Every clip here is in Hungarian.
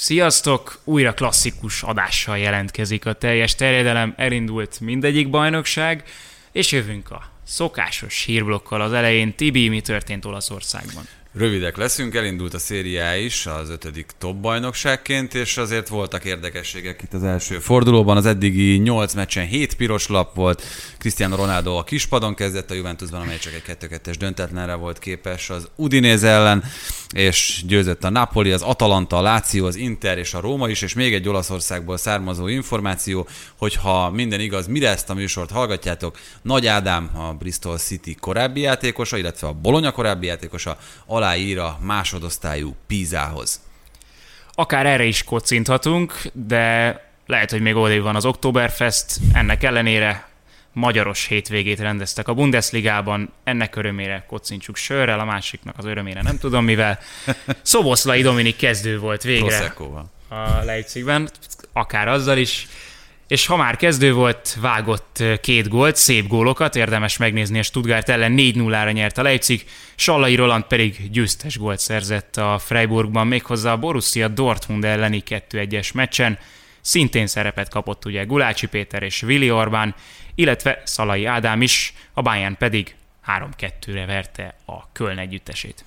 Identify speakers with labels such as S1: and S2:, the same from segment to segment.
S1: Sziasztok! Újra klasszikus adással jelentkezik a teljes terjedelem, elindult mindegyik bajnokság, és jövünk a szokásos hírblokkal az elején. Tibi, mi történt Olaszországban?
S2: Rövidek leszünk, elindult a szériá is az ötödik top bajnokságként, és azért voltak érdekességek itt az első fordulóban. Az eddigi 8 meccsen 7 piros lap volt, Cristiano Ronaldo a kispadon kezdett a Juventusban, amely csak egy 2-2-es döntetlenre volt képes az Udinese ellen, és győzött a Napoli, az Atalanta, a Láció, az Inter és a Róma is, és még egy Olaszországból származó információ, hogyha minden igaz, mire ezt a műsort hallgatjátok, Nagy Ádám, a Bristol City korábbi játékosa, illetve a Bologna korábbi játékosa, aláír a másodosztályú Pízához.
S1: Akár erre is kocinthatunk, de lehet, hogy még odébb van az Oktoberfest, ennek ellenére magyaros hétvégét rendeztek a Bundesligában, ennek örömére kocincsuk sörrel, a másiknak az örömére nem tudom mivel. Szoboszlai Dominik kezdő volt végre
S2: Proseccoval.
S1: a Leipzigben, akár azzal is. És ha már kezdő volt, vágott két gólt, szép gólokat, érdemes megnézni a Stuttgart ellen 4-0-ra nyert a Leipzig, Sallai Roland pedig győztes gólt szerzett a Freiburgban, méghozzá a Borussia Dortmund elleni 2-1-es meccsen. Szintén szerepet kapott ugye Gulácsi Péter és Willi Orbán, illetve Szalai Ádám is, a Bayern pedig 3-2-re verte a Köln együttesét.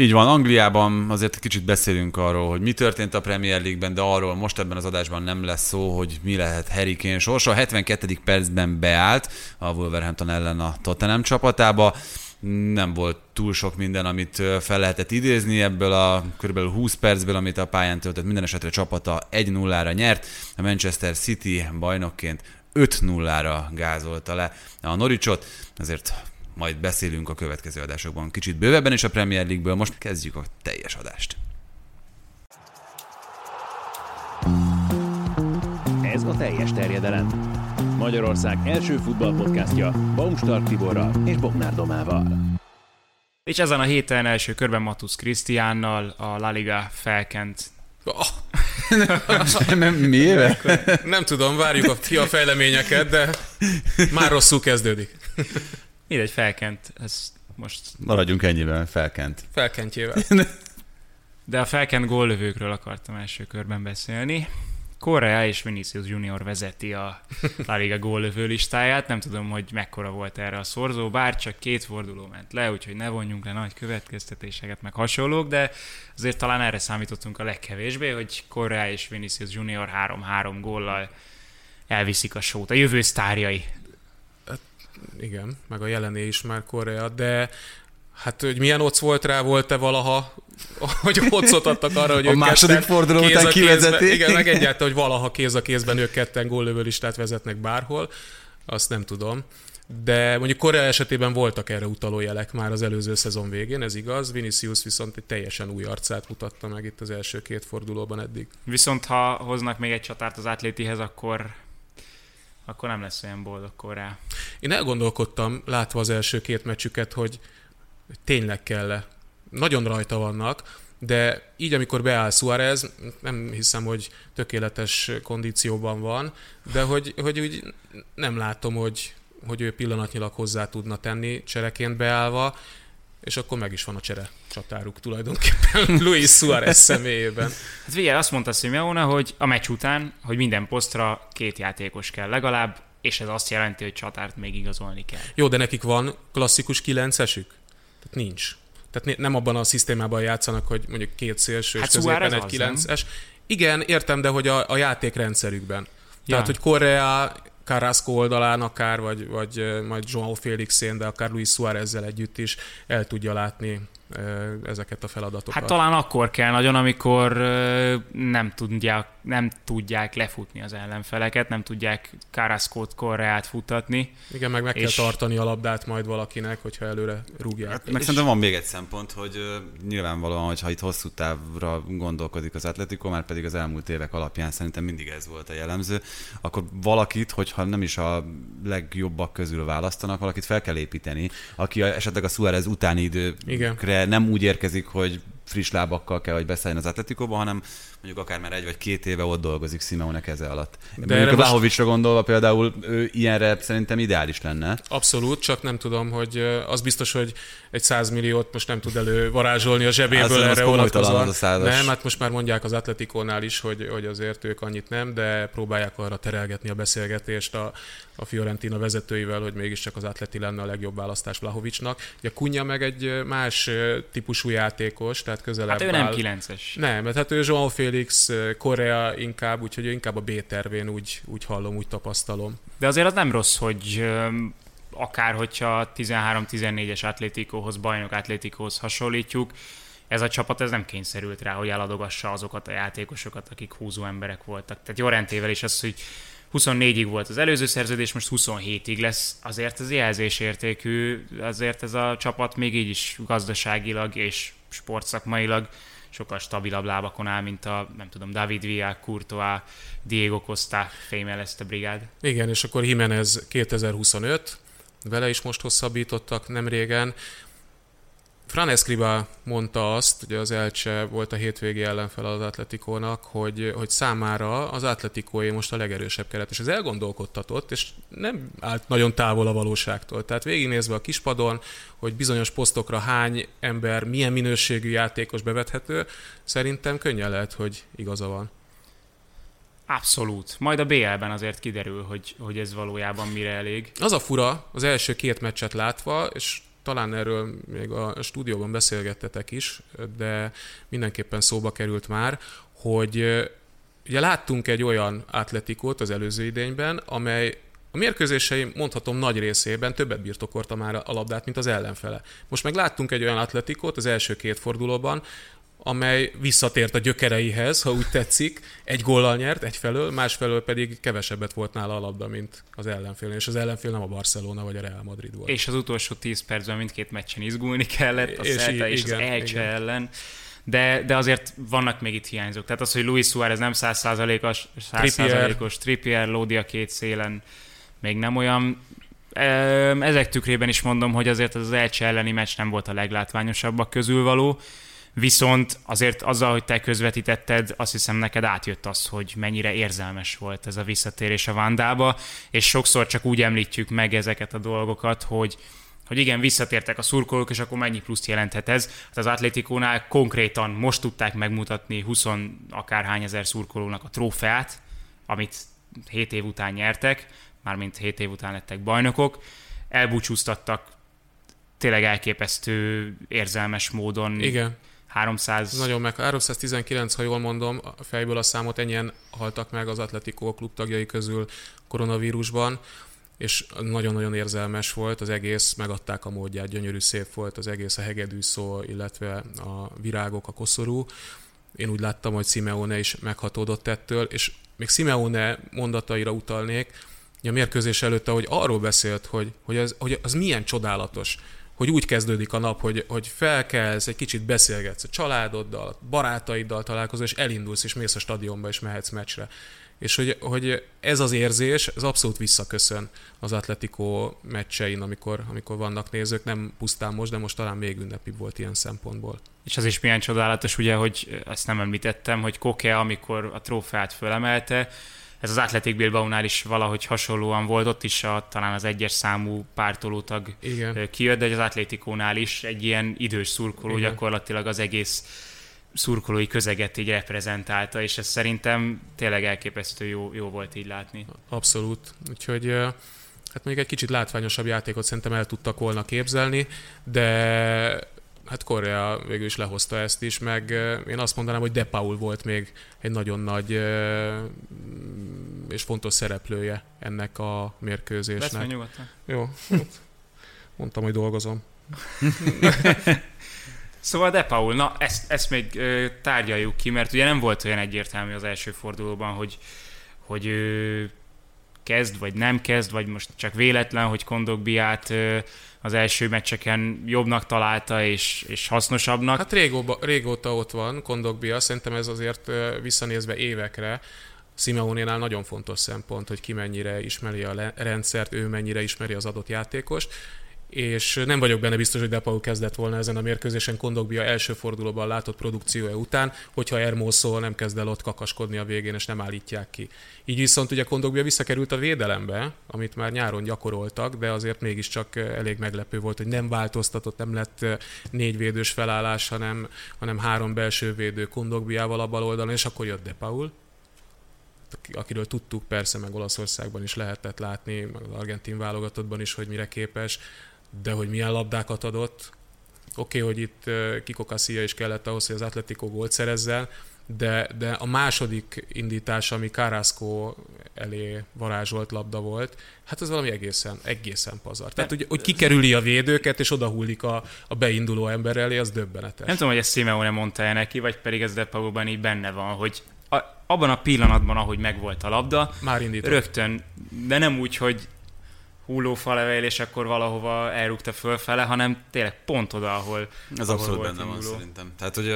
S2: Így van, Angliában azért kicsit beszélünk arról, hogy mi történt a Premier League-ben, de arról most ebben az adásban nem lesz szó, hogy mi lehet Harry Kane sorsa. A 72. percben beállt a Wolverhampton ellen a Tottenham csapatába. Nem volt túl sok minden, amit fel lehetett idézni ebből a kb. 20 percből, amit a pályán töltött. Minden esetre csapata 1-0-ra nyert. A Manchester City bajnokként 5-0-ra gázolta le a Norwichot. Azért majd beszélünk a következő adásokban kicsit bővebben is a Premier League-ből. Most kezdjük a teljes adást.
S3: Ez a teljes terjedelem. Magyarország első futballpodcastja Baumstark Tiborral és Bognár Domával.
S1: És ezen a héten első körben Matusz Krisztiánnal a La Liga felkent
S4: Oh,
S2: Mi éve?
S4: nem tudom, várjuk a, ki a fejleményeket, de már rosszul kezdődik.
S1: Mindegy, felkent, ez most...
S2: Maradjunk ennyiben, felkent.
S4: Felkentjével.
S1: De a felkent góllövőkről akartam első körben beszélni. Korea és Vinicius Junior vezeti a La Liga góllövő listáját. Nem tudom, hogy mekkora volt erre a szorzó, bár csak két forduló ment le, úgyhogy ne vonjunk le nagy következtetéseket, meg hasonlók, de azért talán erre számítottunk a legkevésbé, hogy Korea és Vinicius Junior 3-3 góllal elviszik a sót. A jövő sztárjai
S4: Igen, meg a jelené is már Korea, de hát, hogy milyen occ volt rá, volt-e valaha, hogy ocot adtak arra, hogy
S2: A
S4: ők
S2: második forduló után kivezetik.
S4: Igen, meg egyáltalán, hogy valaha kéz a kézben ők ketten góllövő listát vezetnek bárhol, azt nem tudom. De mondjuk Korea esetében voltak erre utaló jelek már az előző szezon végén, ez igaz. Vinicius viszont egy teljesen új arcát mutatta meg itt az első két fordulóban eddig.
S1: Viszont ha hoznak még egy csatárt az atlétihez, akkor akkor nem lesz olyan boldog Korea.
S4: Én elgondolkodtam, látva az első két meccsüket, hogy tényleg kell-e. Nagyon rajta vannak, de így, amikor beáll Suarez, nem hiszem, hogy tökéletes kondícióban van, de hogy, hogy úgy nem látom, hogy, hogy ő pillanatnyilag hozzá tudna tenni csereként beállva, és akkor meg is van a csere csatáruk tulajdonképpen Luis Suarez személyében.
S1: Hát figyelj, azt mondta Simeone, hogy a meccs után, hogy minden posztra két játékos kell legalább, és ez azt jelenti, hogy csatárt még igazolni kell.
S4: Jó, de nekik van klasszikus kilencesük? Tehát nincs. Tehát ne- nem abban a szisztémában játszanak, hogy mondjuk két szélső
S1: Hát
S4: és középen egy kilences. Igen, értem, de hogy a, a játékrendszerükben. Tehát,
S1: Ja.
S4: hogy Korea, Carrasco oldalán akár, vagy, vagy majd João Félixén, de akár Luis Suárezzel együtt is el tudja látni ezeket a feladatokat.
S1: Hát talán akkor kell nagyon, amikor nem tudják, nem tudják lefutni az ellenfeleket, nem tudják Carrasco-t, Korreát futatni.
S4: Igen, meg meg
S1: és-
S4: kell tartani a labdát majd valakinek, hogyha előre rúgják.
S2: Hát, meg szerintem van még egy szempont, hogy nyilvánvalóan, hogyha itt hosszú távra gondolkodik az Atletico, már pedig az elmúlt évek alapján szerintem mindig ez volt a jellemző, akkor valakit, hogyha nem is a legjobbak közül választanak, valakit fel kell építeni, aki esetleg a Suarez utáni időkre
S4: Igen.
S2: Nem úgy érkezik, hogy friss lábakkal kell, hogy beszálljon az Atletikóba, hanem mondjuk akár már egy vagy két éve ott dolgozik Simeone keze alatt. De mondjuk a Vlahovicsra most... gondolva például ő ilyenre szerintem ideális lenne.
S4: Abszolút, csak nem tudom, hogy az biztos, hogy egy 100 milliót most nem tud elő varázsolni a zsebéből hát, erre vonatkozóan. Nem, hát most már mondják az Atletikónál is, hogy, hogy azért ők annyit nem, de próbálják arra terelgetni a beszélgetést a, a Fiorentina vezetőivel, hogy mégiscsak az Atleti lenne a legjobb választás Vlahovicsnak. Ugye Kunya meg egy más típusú játékos, tehát közelebb Hát
S1: ő nem 9-es.
S4: Nem, mert hát ő João Félix, Korea inkább, úgyhogy inkább a B-tervén úgy, úgy hallom, úgy tapasztalom.
S1: De azért az nem rossz, hogy akár hogyha 13-14-es Atlétikóhoz, bajnok Atlétikóhoz hasonlítjuk, ez a csapat ez nem kényszerült rá, hogy eladogassa azokat a játékosokat, akik húzó emberek voltak. Tehát Jorentével is az, hogy 24-ig volt az előző szerződés, most 27-ig lesz, azért ez jelzésértékű, azért ez a csapat még így is gazdaságilag és sportszakmailag sokkal stabilabb lábakon áll, mint a, nem tudom, David Villa, Courtois, Diego Costa fémel ezt a brigád.
S4: Igen, és akkor Jimenez 2025, vele is most hosszabbítottak nem régen. Fran Escriba mondta azt, hogy az Elcse volt a hétvégi ellenfel az Atletikónak, hogy, hogy számára az Atletikóé most a legerősebb keret, és ez elgondolkodtatott, és nem állt nagyon távol a valóságtól. Tehát végignézve a kispadon, hogy bizonyos posztokra hány ember, milyen minőségű játékos bevethető, szerintem könnyen lehet, hogy igaza van.
S1: Abszolút. Majd a BL-ben azért kiderül, hogy, hogy ez valójában mire elég.
S4: Az a fura, az első két meccset látva, és talán erről még a stúdióban beszélgettetek is, de mindenképpen szóba került már, hogy ugye láttunk egy olyan atletikót az előző idényben, amely a mérkőzései, mondhatom, nagy részében többet birtokolta már a labdát, mint az ellenfele. Most meg láttunk egy olyan atletikót az első két fordulóban, amely visszatért a gyökereihez, ha úgy tetszik, egy góllal nyert egyfelől, másfelől pedig kevesebbet volt nála a labda, mint az ellenfél, és az ellenfél nem a Barcelona vagy a Real Madrid volt.
S1: És az utolsó 10 percben mindkét meccsen izgulni kellett, a Celta és, és igen, az Elche ellen. De, de azért vannak még itt hiányzók. Tehát az, hogy Luis Suárez nem 100%-os, 100%-os Trippier, Lodi a két szélen még nem olyan. Ezek tükrében is mondom, hogy azért az Elche elleni meccs nem volt a leglátványosabbak közül való Viszont azért azzal, hogy te közvetítetted, azt hiszem neked átjött az, hogy mennyire érzelmes volt ez a visszatérés a Vandába, és sokszor csak úgy említjük meg ezeket a dolgokat, hogy, hogy igen, visszatértek a szurkolók, és akkor mennyi pluszt jelenthet ez. Hát az Atlétikónál konkrétan most tudták megmutatni 20 akárhány ezer szurkolónak a trófeát, amit 7 év után nyertek, mármint 7 év után lettek bajnokok, elbúcsúztattak tényleg elképesztő érzelmes módon.
S4: Igen
S1: 300...
S4: Nagyon meg, 319, ha jól mondom, a fejből a számot ennyien haltak meg az Atletico klub tagjai közül koronavírusban, és nagyon-nagyon érzelmes volt, az egész megadták a módját, gyönyörű szép volt az egész, a hegedű szó, illetve a virágok, a koszorú. Én úgy láttam, hogy Simeone is meghatódott ettől, és még Simeone mondataira utalnék, a mérkőzés előtt, ahogy arról beszélt, hogy, hogy, az, hogy az milyen csodálatos, hogy úgy kezdődik a nap, hogy, hogy felkelsz, egy kicsit beszélgetsz a családoddal, barátaiddal találkozol, és elindulsz, és mész a stadionba, és mehetsz meccsre. És hogy, hogy ez az érzés, ez abszolút visszaköszön az Atletico meccsein, amikor, amikor vannak nézők, nem pusztán most, de most talán még ünnepi volt ilyen szempontból.
S1: És az is milyen csodálatos, ugye, hogy ezt nem említettem, hogy Koke, amikor a trófeát fölemelte, ez az Athletic Bilbao-nál is valahogy hasonlóan volt, ott is a, talán az egyes számú pártolótag Igen. kijött, de az Atlétikónál is egy ilyen idős szurkoló Igen. gyakorlatilag az egész szurkolói közeget így reprezentálta, és ez szerintem tényleg elképesztő jó, jó volt így látni.
S4: Abszolút. Úgyhogy hát még egy kicsit látványosabb játékot szerintem el tudtak volna képzelni, de hát Korea végül is lehozta ezt is, meg én azt mondanám, hogy De Paul volt még egy nagyon nagy és fontos szereplője ennek a mérkőzésnek.
S1: Nyugodtan.
S4: Jó, mondtam, hogy dolgozom.
S1: Szóval De Paul, na ezt, ezt még ö, tárgyaljuk ki, mert ugye nem volt olyan egyértelmű az első fordulóban, hogy, hogy kezd, vagy nem kezd, vagy most csak véletlen, hogy Kondogbiát az első meccseken jobbnak találta és, és hasznosabbnak.
S4: Hát régóba, régóta ott van Kondogbia, szerintem ez azért visszanézve évekre Simeonénál nagyon fontos szempont, hogy ki mennyire ismeri a rendszert, ő mennyire ismeri az adott játékost. És nem vagyok benne biztos, hogy Depaul kezdett volna ezen a mérkőzésen Kondogbia első fordulóban látott produkciója után, hogyha Ermoszó nem kezd el ott kakaskodni a végén, és nem állítják ki. Így viszont ugye Kondogbia visszakerült a védelembe, amit már nyáron gyakoroltak, de azért mégiscsak elég meglepő volt, hogy nem változtatott, nem lett négy védős felállás, hanem, hanem három belső védő Kondogbiával a bal oldalon, és akkor jött Depaul, akiről tudtuk persze, meg Olaszországban is lehetett látni, meg az argentin válogatottban is, hogy mire képes, de hogy milyen labdákat adott. Oké, okay, hogy itt Kiko Casilla is kellett ahhoz, hogy az Atletico gólt szerezzen, de, de a második indítás, ami Carrasco elé varázsolt labda volt, hát ez valami egészen, egészen pazar. Tehát, hogy, hogy kikerüli a védőket, és odahullik a, a beinduló ember elé, az döbbenetes.
S1: Nem tudom, hogy ezt Simeone mondta -e neki, vagy pedig ez Depaulban így benne van, hogy a, abban a pillanatban, ahogy megvolt a labda,
S4: Már indított.
S1: rögtön, de nem úgy, hogy hullófalevél, és akkor valahova elrúgta fölfele, hanem tényleg pont oda, ahol
S2: Ez
S1: ahol
S2: abszolút
S1: volt
S2: benne van szerintem. Tehát, hogy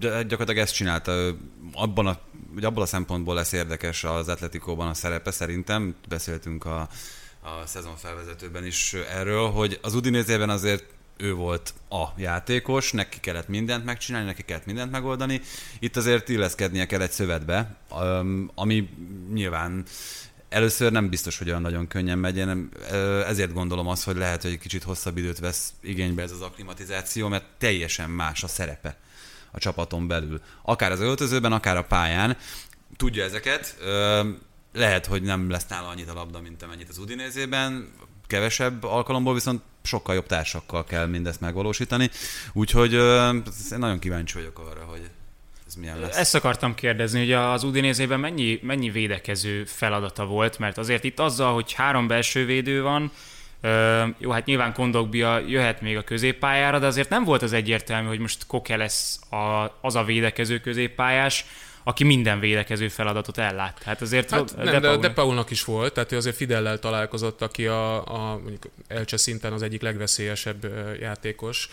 S2: gyakorlatilag ezt csinálta. Abban a, hogy abból a szempontból lesz érdekes az Atletikóban a szerepe szerintem. Beszéltünk a, a szezon felvezetőben is erről, hogy az Udinézében azért ő volt a játékos, neki kellett mindent megcsinálni, neki kellett mindent megoldani. Itt azért illeszkednie kell egy szövetbe, ami nyilván először nem biztos, hogy olyan nagyon könnyen megy. Én ezért gondolom azt, hogy lehet, hogy egy kicsit hosszabb időt vesz igénybe ez az akklimatizáció, mert teljesen más a szerepe a csapaton belül. Akár az öltözőben, akár a pályán. Tudja ezeket. Lehet, hogy nem lesz nála annyit a labda, mint amennyit az Udinézében. Kevesebb alkalomból viszont sokkal jobb társakkal kell mindezt megvalósítani. Úgyhogy én nagyon kíváncsi vagyok arra, hogy milyen lesz.
S1: Ezt akartam kérdezni, hogy az Udinézében mennyi, mennyi védekező feladata volt, mert azért itt azzal, hogy három belső védő van, ö, jó, hát nyilván Kondogbia jöhet még a középpályára, de azért nem volt az egyértelmű, hogy most Koke lesz a, az a védekező középpályás, aki minden védekező feladatot ellát. Hát azért
S4: Hát
S1: Ro-
S4: nem, de De Paulnak is volt, tehát ő azért Fidellel találkozott, aki a, a mondjuk Elcse szinten az egyik legveszélyesebb játékos,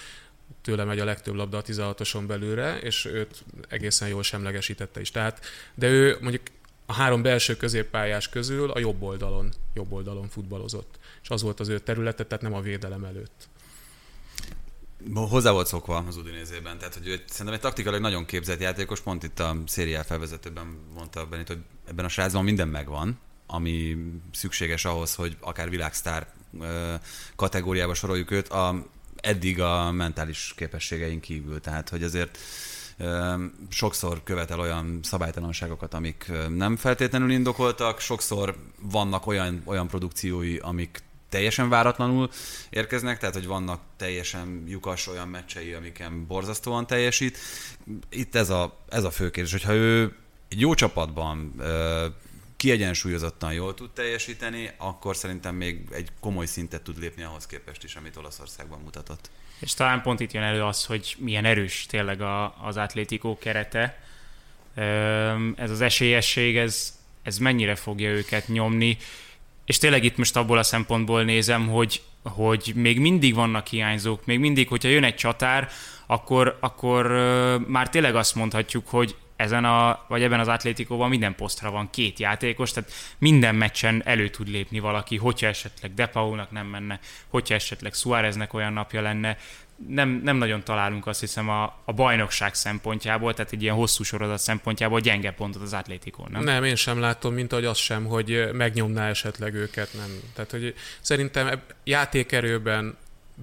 S4: tőle megy a legtöbb labda a 16-oson belőle, és őt egészen jól semlegesítette is. Tehát, de ő mondjuk a három belső középpályás közül a jobb oldalon, jobb oldalon futballozott. És az volt az ő területe, tehát nem a védelem előtt.
S2: Hozzá volt szokva az Udinézében, tehát hogy ő szerintem egy taktikailag nagyon képzett játékos, pont itt a szériál felvezetőben mondta Benit, hogy ebben a srácban minden megvan, ami szükséges ahhoz, hogy akár világsztár kategóriába soroljuk őt, a, eddig a mentális képességeink kívül, tehát hogy azért sokszor követel olyan szabálytalanságokat, amik nem feltétlenül indokoltak, sokszor vannak olyan, olyan produkciói, amik teljesen váratlanul érkeznek, tehát hogy vannak teljesen lyukas olyan meccsei, amiken borzasztóan teljesít. Itt ez a, ez a fő kérdés, hogyha ő egy jó csapatban kiegyensúlyozottan jól tud teljesíteni, akkor szerintem még egy komoly szintet tud lépni ahhoz képest is, amit Olaszországban mutatott.
S1: És talán pont itt jön elő az, hogy milyen erős tényleg a, az Atlético kerete. Ez az esélyesség, ez, ez mennyire fogja őket nyomni. És tényleg itt most abból a szempontból nézem, hogy, hogy még mindig vannak hiányzók, még mindig, hogyha jön egy csatár, akkor, akkor már tényleg azt mondhatjuk, hogy ezen a, vagy ebben az Atlétikóban minden posztra van két játékos, tehát minden meccsen elő tud lépni valaki, hogyha esetleg Depaulnak nem menne, hogyha esetleg Suáreznek olyan napja lenne, nem, nem nagyon találunk azt hiszem a, a bajnokság szempontjából, tehát egy ilyen hosszú sorozat szempontjából gyenge pontot az Atlétikon, nem?
S4: Nem, én sem látom, mint ahogy az sem, hogy megnyomná esetleg őket, nem. Tehát, hogy szerintem játékerőben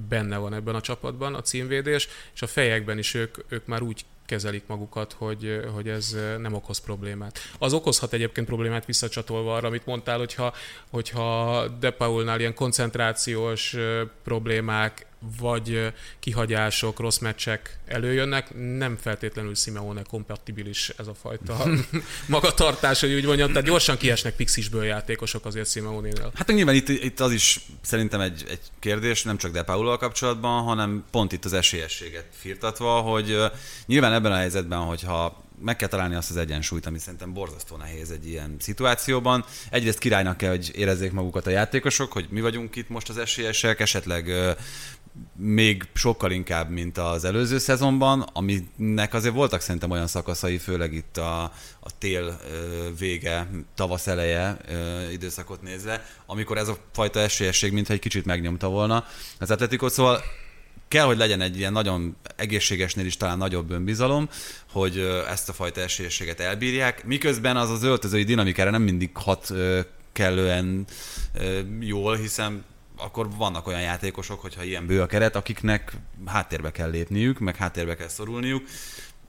S4: benne van ebben a csapatban a címvédés, és a fejekben is ők, ők már úgy kezelik magukat, hogy, hogy ez nem okoz problémát. Az okozhat egyébként problémát visszacsatolva arra, amit mondtál, hogyha, hogyha De Paulnál ilyen koncentrációs problémák, vagy kihagyások, rossz meccsek előjönnek, nem feltétlenül Simeone kompatibilis ez a fajta magatartás, hogy úgy mondjam, tehát gyorsan kiesnek pixisből játékosok azért Simeone-nél.
S2: Hát nyilván itt, itt az is szerintem egy, egy kérdés, nem csak De Paul kapcsolatban, hanem pont itt az esélyességet firtatva, hogy nyilván ebben a helyzetben, hogyha meg kell találni azt az egyensúlyt, ami szerintem borzasztó nehéz egy ilyen szituációban. Egyrészt királynak kell, hogy érezzék magukat a játékosok, hogy mi vagyunk itt most az esélyesek, esetleg még sokkal inkább, mint az előző szezonban, aminek azért voltak szerintem olyan szakaszai, főleg itt a, a tél vége, tavasz eleje időszakot nézve, amikor ez a fajta esélyesség mintha egy kicsit megnyomta volna az atletikot, szóval kell, hogy legyen egy ilyen nagyon egészségesnél is talán nagyobb önbizalom, hogy ezt a fajta esélyességet elbírják, miközben az az öltözői dinamikára nem mindig hat kellően jól, hiszen akkor vannak olyan játékosok, hogyha ilyen bő a keret, akiknek háttérbe kell lépniük, meg háttérbe kell szorulniuk.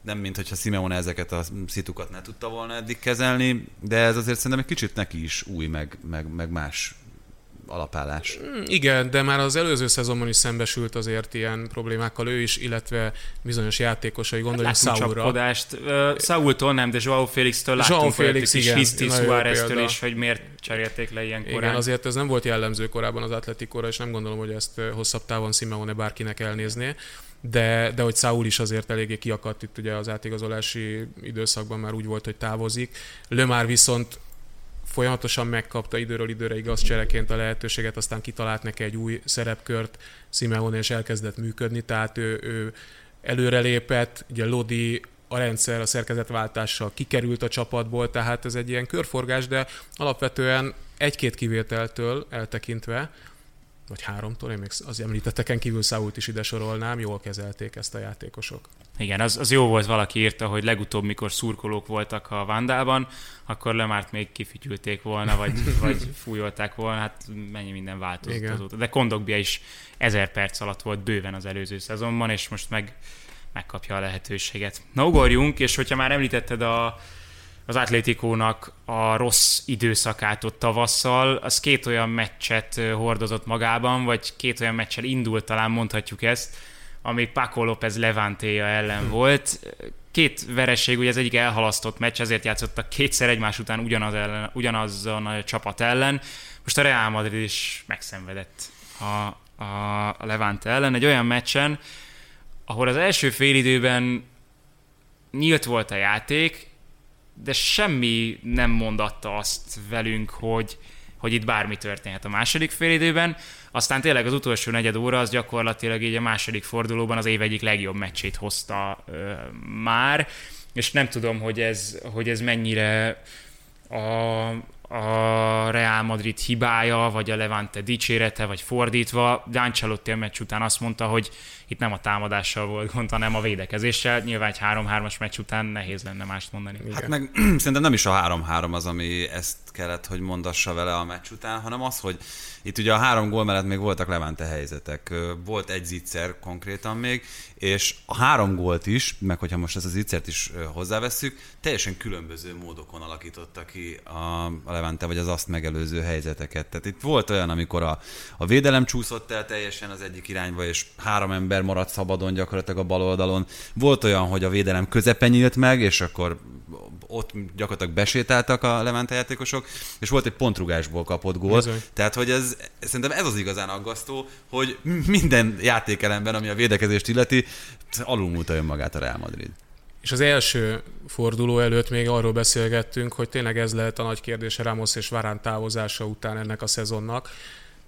S2: Nem, mint hogyha Simeone ezeket a szitukat ne tudta volna eddig kezelni, de ez azért szerintem egy kicsit neki is új, meg, meg, meg más alapállás.
S4: Mm, igen, de már az előző szezonban is szembesült azért ilyen problémákkal ő is, illetve bizonyos játékosai, gondoljunk hát Saulra.
S1: Uh, Saultól nem, de Joao Félix-től láttunk Joao Félix, igen, Hiszti Suárez-től is, hogy miért cserélték le ilyen korán.
S4: Igen, azért ez nem volt jellemző korábban az Atletikóra, és nem gondolom, hogy ezt hosszabb távon Simeone bárkinek elnézné de, de hogy Saul is azért eléggé kiakadt itt ugye az átigazolási időszakban már úgy volt, hogy távozik. Lömár viszont folyamatosan megkapta időről időre igaz csereként a lehetőséget, aztán kitalált neki egy új szerepkört Simeone, és elkezdett működni, tehát ő, ő előrelépett, ugye Lodi a rendszer a szerkezetváltással kikerült a csapatból, tehát ez egy ilyen körforgás, de alapvetően egy-két kivételtől eltekintve vagy háromtól, én még az említetteken kívül Sault is ide sorolnám, jól kezelték ezt a játékosok.
S1: Igen, az, az jó volt, valaki írta, hogy legutóbb, mikor szurkolók voltak a Vandában, akkor Lemárt még kifütyülték volna, vagy, vagy fújolták volna, hát mennyi minden változott Igen. azóta. De Kondogbia is ezer perc alatt volt bőven az előző szezonban, és most meg megkapja a lehetőséget. Na ugorjunk, és hogyha már említetted a, az Atlétikónak a rossz időszakát ott tavasszal, az két olyan meccset hordozott magában, vagy két olyan meccsel indult, talán mondhatjuk ezt, ami Paco López Levantéja ellen volt. Két vereség, ugye az egyik elhalasztott meccs, ezért játszottak kétszer egymás után ugyanaz ellen, ugyanazon a csapat ellen. Most a Real Madrid is megszenvedett a, a, Levante ellen egy olyan meccsen, ahol az első félidőben nyílt volt a játék, de semmi nem mondatta azt velünk, hogy, hogy itt bármi történhet a második félidőben. Aztán tényleg az utolsó negyed óra az gyakorlatilag így a második fordulóban az év egyik legjobb meccsét hozta ö, már, és nem tudom, hogy ez, hogy ez mennyire a, a Real Madrid hibája, vagy a Levante dicsérete, vagy fordítva. De Ancelotti a meccs után azt mondta, hogy itt nem a támadással volt gond, hanem a védekezéssel. Nyilván egy 3-3-as meccs után nehéz lenne mást mondani.
S2: Hát meg szerintem nem is a 3-3 az, ami ezt kellett, hogy mondassa vele a meccs után, hanem az, hogy itt ugye a három gól mellett még voltak Levante helyzetek. Volt egy zicser konkrétan még, és a három gólt is, meg hogyha most ezt az zicsert is hozzáveszünk, teljesen különböző módokon alakította ki a, a Levante, vagy az azt megelőző helyzeteket. Tehát itt volt olyan, amikor a, a védelem csúszott el teljesen az egyik irányba, és három ember maradt szabadon gyakorlatilag a bal oldalon. Volt olyan, hogy a védelem közepen nyílt meg, és akkor ott gyakorlatilag besétáltak a Levante játékosok, és volt egy pontrugásból kapott gól. Bizony. Tehát, hogy ez, szerintem ez az igazán aggasztó, hogy minden játékelemben, ami a védekezést illeti, alulmúlta önmagát a Real Madrid.
S4: És az első forduló előtt még arról beszélgettünk, hogy tényleg ez lehet a nagy kérdése Ramos és Varán távozása után ennek a szezonnak.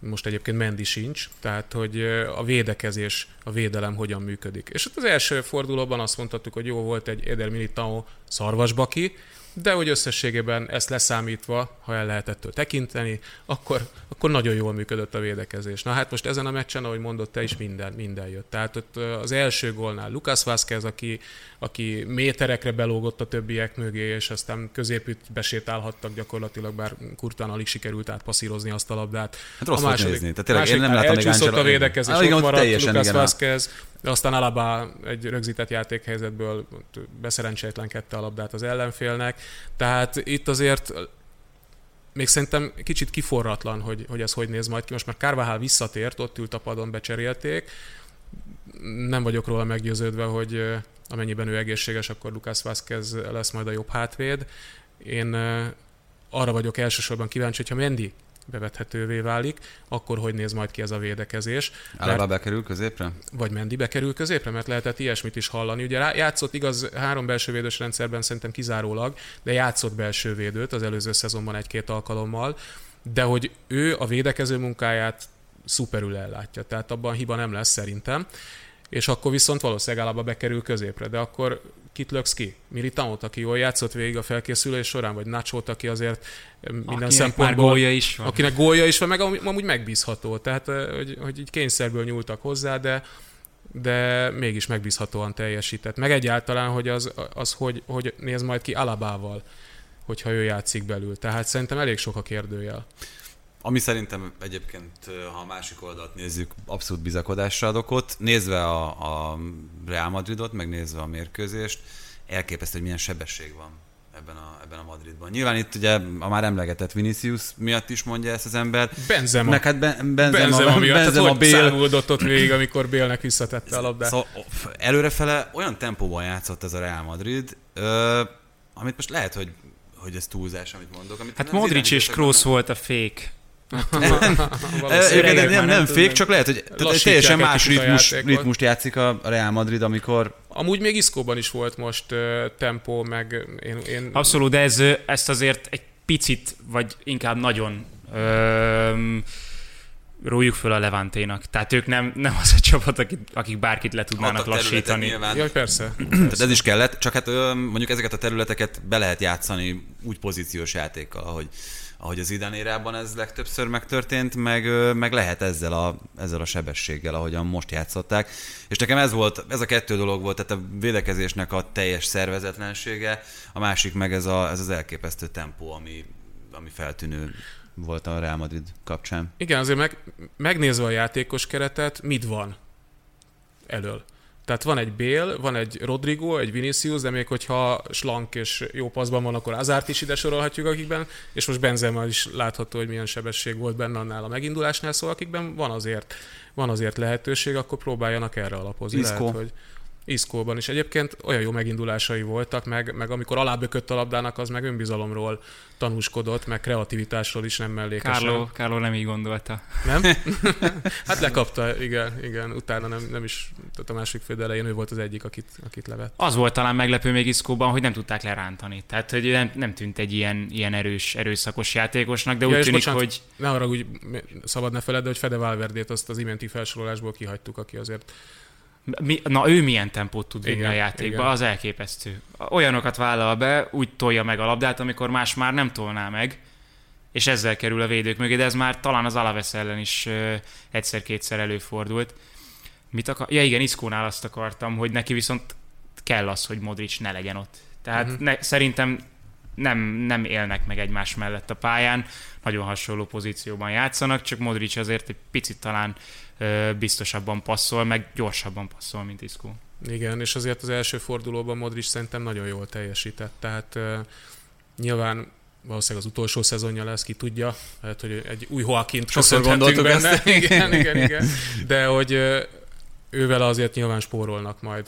S4: Most egyébként Mendi sincs, tehát hogy a védekezés, a védelem hogyan működik. És ott az első fordulóban azt mondhattuk, hogy jó volt egy Eder Militao szarvasbaki, de hogy összességében ezt leszámítva, ha el lehet ettől tekinteni, akkor, akkor nagyon jól működött a védekezés. Na hát most ezen a meccsen, ahogy mondott te is, minden, minden jött. Tehát ott az első gólnál Lucas Vázquez, aki, aki méterekre belógott a többiek mögé, és aztán középütt besétálhattak gyakorlatilag, bár Kurtán alig sikerült átpasszírozni azt a labdát.
S2: Hát rossz a második, nézni. Tehát tényleg én nem
S4: látom még a védekezés, ah, ott maradt Lucas Vázquez, de aztán Alaba egy rögzített játékhelyzetből beszerencsétlenkedte a labdát az ellenfélnek. Tehát itt azért még szerintem kicsit kiforratlan, hogy, hogy ez hogy néz majd ki. Most már Carvajal visszatért, ott ült a padon, becserélték. Nem vagyok róla meggyőződve, hogy amennyiben ő egészséges, akkor Lucas Vázquez lesz majd a jobb hátvéd. Én arra vagyok elsősorban kíváncsi, hogyha Mendi bevethetővé válik, akkor hogy néz majd ki ez a védekezés.
S2: Alaba bekerül középre?
S4: Vagy Mendi bekerül középre, mert lehetett ilyesmit is hallani. Ugye játszott igaz három belső védős rendszerben szerintem kizárólag, de játszott belső védőt az előző szezonban egy-két alkalommal, de hogy ő a védekező munkáját szuperül ellátja, tehát abban hiba nem lesz szerintem és akkor viszont valószínűleg állába bekerül középre, de akkor kit löksz ki? Militanot, aki jól játszott végig a felkészülés során, vagy Nacho, aki azért minden akinek szempontból...
S1: gólja is van.
S4: Akinek gólja is van, meg amúgy megbízható. Tehát, hogy, hogy így kényszerből nyúltak hozzá, de, de mégis megbízhatóan teljesített. Meg egyáltalán, hogy az, az hogy, hogy néz majd ki Alabával, hogyha ő játszik belül. Tehát szerintem elég sok a kérdőjel.
S2: Ami szerintem egyébként, ha a másik oldalt nézzük, abszolút bizakodásra ad okot. Nézve a, a Real Madridot, meg nézve a mérkőzést, elképesztő, hogy milyen sebesség van ebben a, ebben a Madridban. Nyilván itt ugye a már emlegetett Vinicius miatt is mondja ezt az ember.
S4: Benzema.
S2: Meg hát ben, Benzema,
S4: Benzema miatt.
S2: Benzema
S4: Bél. Hogy ott végig, amikor Bélnek visszatette a labdát.
S2: Szóval előrefele olyan tempóban játszott ez a Real Madrid, ö, amit most lehet, hogy hogy ez túlzás, amit mondok. Amit
S1: hát Modric és Kroos volt a fék
S2: nem, nem, nem fék, csak lehet, hogy teljesen más ritmus, ritmust játszik a Real Madrid, amikor...
S4: Amúgy még Iszkóban is volt most uh, tempó, meg én, én...
S1: Abszolút, de ez, ezt azért egy picit, vagy inkább nagyon um, rójuk föl a Levanténak. Tehát ők nem, nem az a csapat, akik, akik bárkit le tudnának lassítani.
S4: Nyilván. Ja, persze. persze.
S2: Tehát ez is kellett, csak hát mondjuk ezeket a területeket be lehet játszani úgy pozíciós játékkal, ahogy ahogy az Idanérában ez legtöbbször megtörtént, meg, meg lehet ezzel a, ezzel a sebességgel, ahogyan most játszották. És nekem ez volt, ez a kettő dolog volt, tehát a védekezésnek a teljes szervezetlensége, a másik meg ez, a, ez az elképesztő tempó, ami, ami feltűnő volt a Real Madrid kapcsán.
S4: Igen, azért meg, megnézve a játékos keretet, mit van elől? Tehát van egy Bél, van egy Rodrigo, egy Vinicius, de még hogyha slank és jó paszban van, akkor Azárt is ide sorolhatjuk, akikben, és most Benzema is látható, hogy milyen sebesség volt benne annál a megindulásnál, szóval akikben van azért, van azért lehetőség, akkor próbáljanak erre alapozni. Lehet, hogy Iszkóban is. Egyébként olyan jó megindulásai voltak, meg, meg amikor alábökött a labdának, az meg önbizalomról tanúskodott, meg kreativitásról is nem mellékesen.
S1: Kárló, Kárló nem így gondolta.
S4: Nem? hát lekapta, igen, igen. Utána nem, nem is, tehát a másik fél elején ő volt az egyik, akit, akit levett.
S1: Az volt talán meglepő még Iszkóban, hogy nem tudták lerántani. Tehát, hogy nem, nem tűnt egy ilyen, ilyen erős, erőszakos játékosnak, de ja, úgy tűnik, bocsánat, hogy...
S4: Ne arra, úgy szabad ne feled, de hogy Fede Valverdét azt az iménti felsorolásból kihagytuk, aki azért
S1: mi, na ő milyen tempót tud vinni a játékba, igen. az elképesztő. Olyanokat vállal be, úgy tolja meg a labdát, amikor más már nem tolná meg, és ezzel kerül a védők mögé, de ez már talán az Alaves ellen is egyszer-kétszer előfordult. Mit akar? Ja igen, Iszkónál azt akartam, hogy neki viszont kell az, hogy Modric ne legyen ott. Tehát uh-huh. ne, szerintem nem, nem élnek meg egymás mellett a pályán, nagyon hasonló pozícióban játszanak, csak Modric azért egy picit talán biztosabban passzol, meg gyorsabban passzol, mint Iszkó.
S4: Igen, és azért az első fordulóban Modric szerintem nagyon jól teljesített, tehát nyilván valószínűleg az utolsó szezonja lesz, ki tudja, lehet, hogy egy új Joaquint köszönhetünk benne. Ezt. Igen, igen, igen. De hogy ővel azért nyilván spórolnak majd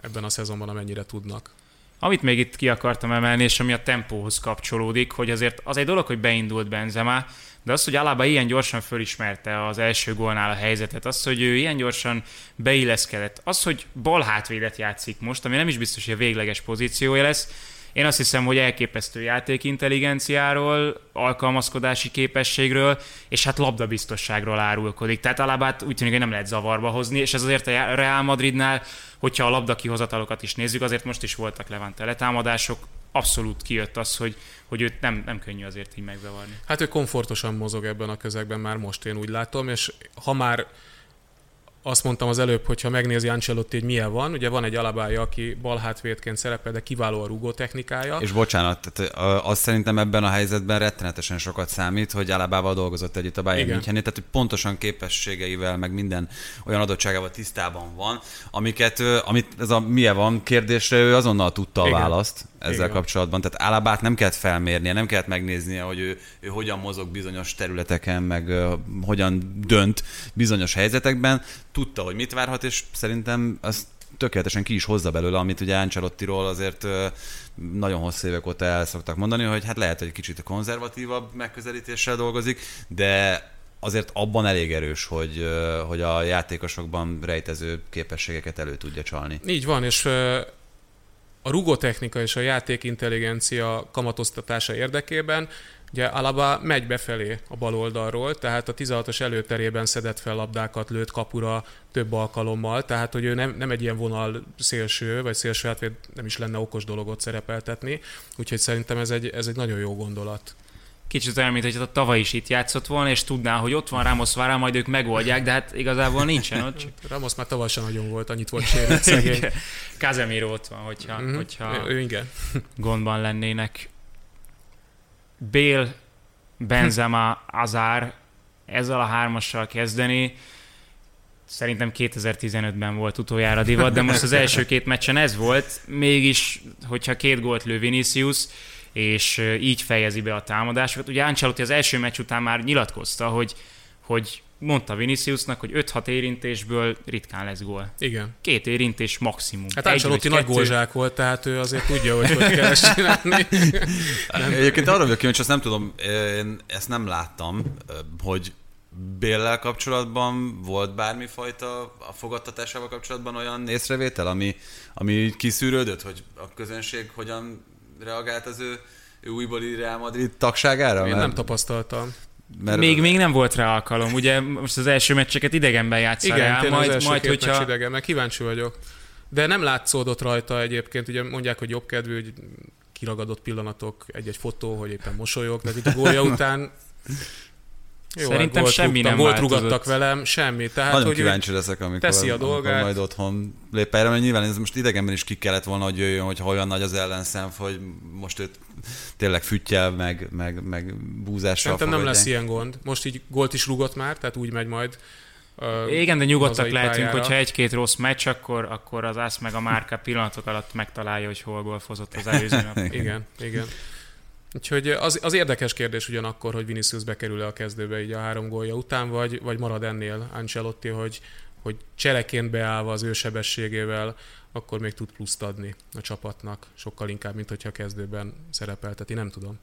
S4: ebben a szezonban, amennyire tudnak.
S1: Amit még itt ki akartam emelni, és ami a tempóhoz kapcsolódik, hogy azért az egy dolog, hogy beindult Benzema, de az, hogy Alaba ilyen gyorsan fölismerte az első gólnál a helyzetet, az, hogy ő ilyen gyorsan beilleszkedett, az, hogy bal hátvédet játszik most, ami nem is biztos, hogy a végleges pozíciója lesz, én azt hiszem, hogy elképesztő játékintelligenciáról, alkalmazkodási képességről, és hát labdabiztosságról árulkodik. Tehát Alabát úgy tűnik, hogy nem lehet zavarba hozni, és ez azért a Real Madridnál, hogyha a labda kihozatalokat is nézzük, azért most is voltak Levante letámadások, abszolút kijött az, hogy, hogy őt nem, nem könnyű azért így megzavarni.
S4: Hát ő komfortosan mozog ebben a közegben már most én úgy látom, és ha már azt mondtam az előbb, hogy ha megnézi Ancelotti, hogy milyen van, ugye van egy alabája, aki bal hátvédként szerepel, de kiváló a rugó technikája.
S2: És bocsánat, tehát azt szerintem ebben a helyzetben rettenetesen sokat számít, hogy Alabával dolgozott együtt a Bayern Münchennél, tehát hogy pontosan képességeivel, meg minden olyan adottságával tisztában van, amiket, amit ez a milyen van kérdésre ő azonnal tudta a Igen. választ ezzel Igen. kapcsolatban. Tehát Alabát nem kellett felmérnie, nem kellett megnéznie, hogy ő, ő hogyan mozog bizonyos területeken, meg uh, hogyan dönt bizonyos helyzetekben. Tudta, hogy mit várhat, és szerintem azt tökéletesen ki is hozza belőle, amit ugye Ancelottiról azért nagyon hosszú évek óta el szoktak mondani, hogy hát lehet, hogy kicsit konzervatívabb megközelítéssel dolgozik, de azért abban elég erős, hogy, hogy a játékosokban rejtező képességeket elő tudja csalni.
S4: Így van, és a rugótechnika és a játék intelligencia kamatoztatása érdekében Ugye Alaba megy befelé a bal oldalról, tehát a 16-os előterében szedett fel labdákat, lőtt kapura több alkalommal, tehát hogy ő nem, nem egy ilyen vonal szélső, vagy szélső átvéd nem is lenne okos dologot szerepeltetni, úgyhogy szerintem ez egy, ez egy nagyon jó gondolat.
S1: Kicsit olyan, mint hogy a tavaly is itt játszott volna, és tudná, hogy ott van Ramos Várá, majd ők megoldják, de hát igazából nincsen ott.
S4: Ramos már tavaly sem nagyon volt, annyit volt sérült szegény.
S1: Kazemiro ott van, hogyha, mm-hmm. hogyha
S4: ő, igen.
S1: gondban lennének. Bél, Benzema, Azár, ezzel a hármassal kezdeni, szerintem 2015-ben volt utoljára divat, de most az első két meccsen ez volt, mégis, hogyha két gólt lő Vinicius, és így fejezi be a támadásokat. Ugye Ancelotti az első meccs után már nyilatkozta, hogy, hogy mondta Viniciusnak, hogy 5-6 érintésből ritkán lesz gól.
S4: Igen.
S1: Két érintés maximum.
S4: Hát Ancelotti nagy gólzsák volt, tehát ő azért tudja, hogy hogy kell ezt csinálni.
S2: Egyébként arra vagyok kíváncsi, azt nem tudom, én ezt nem láttam, hogy Béllel kapcsolatban volt bármifajta a fogadtatásával kapcsolatban olyan észrevétel, ami, ami kiszűrődött, hogy a közönség hogyan reagált az ő, ő újbóli Real Madrid tagságára?
S4: Én mert... nem tapasztaltam.
S1: Mert még, még nem volt rá alkalom, ugye most az első meccseket idegenben játszál
S4: Igen,
S1: el,
S4: majd, az első majd hogyha... idegen, mert kíváncsi vagyok. De nem látszódott rajta egyébként, ugye mondják, hogy jobb kedvű, hogy kiragadott pillanatok, egy-egy fotó, hogy éppen mosolyog, de itt a gólja után
S1: jó, Szerintem hát semmi rúgtam, nem
S4: volt rugattak velem, semmi. Tehát,
S2: Nagyon hogy kíváncsi leszek, amikor,
S4: teszi a dolgát.
S2: majd otthon lép erre, mert nyilván ez most idegenben is ki kellett volna, hogy jöjjön, hogy olyan nagy az ellenszem, hogy most őt tényleg füttyel, meg, meg, meg búzással
S4: Szerintem nem lesz ilyen gond. Most így gólt is rugott már, tehát úgy megy majd.
S1: Uh, Igen, de nyugodtak lehetünk, pályára. hogyha egy-két rossz meccs, akkor, akkor az ász meg a márka pillanatok alatt megtalálja, hogy hol golfozott az előző nap.
S4: igen, igen. Úgyhogy az, az érdekes kérdés ugyanakkor, hogy Vinicius bekerül-e a kezdőbe így a három gólja után, vagy, vagy marad ennél Ancelotti, hogy, hogy csereként beállva az ő sebességével, akkor még tud pluszt adni a csapatnak, sokkal inkább, mint hogyha kezdőben szerepelteti, nem tudom.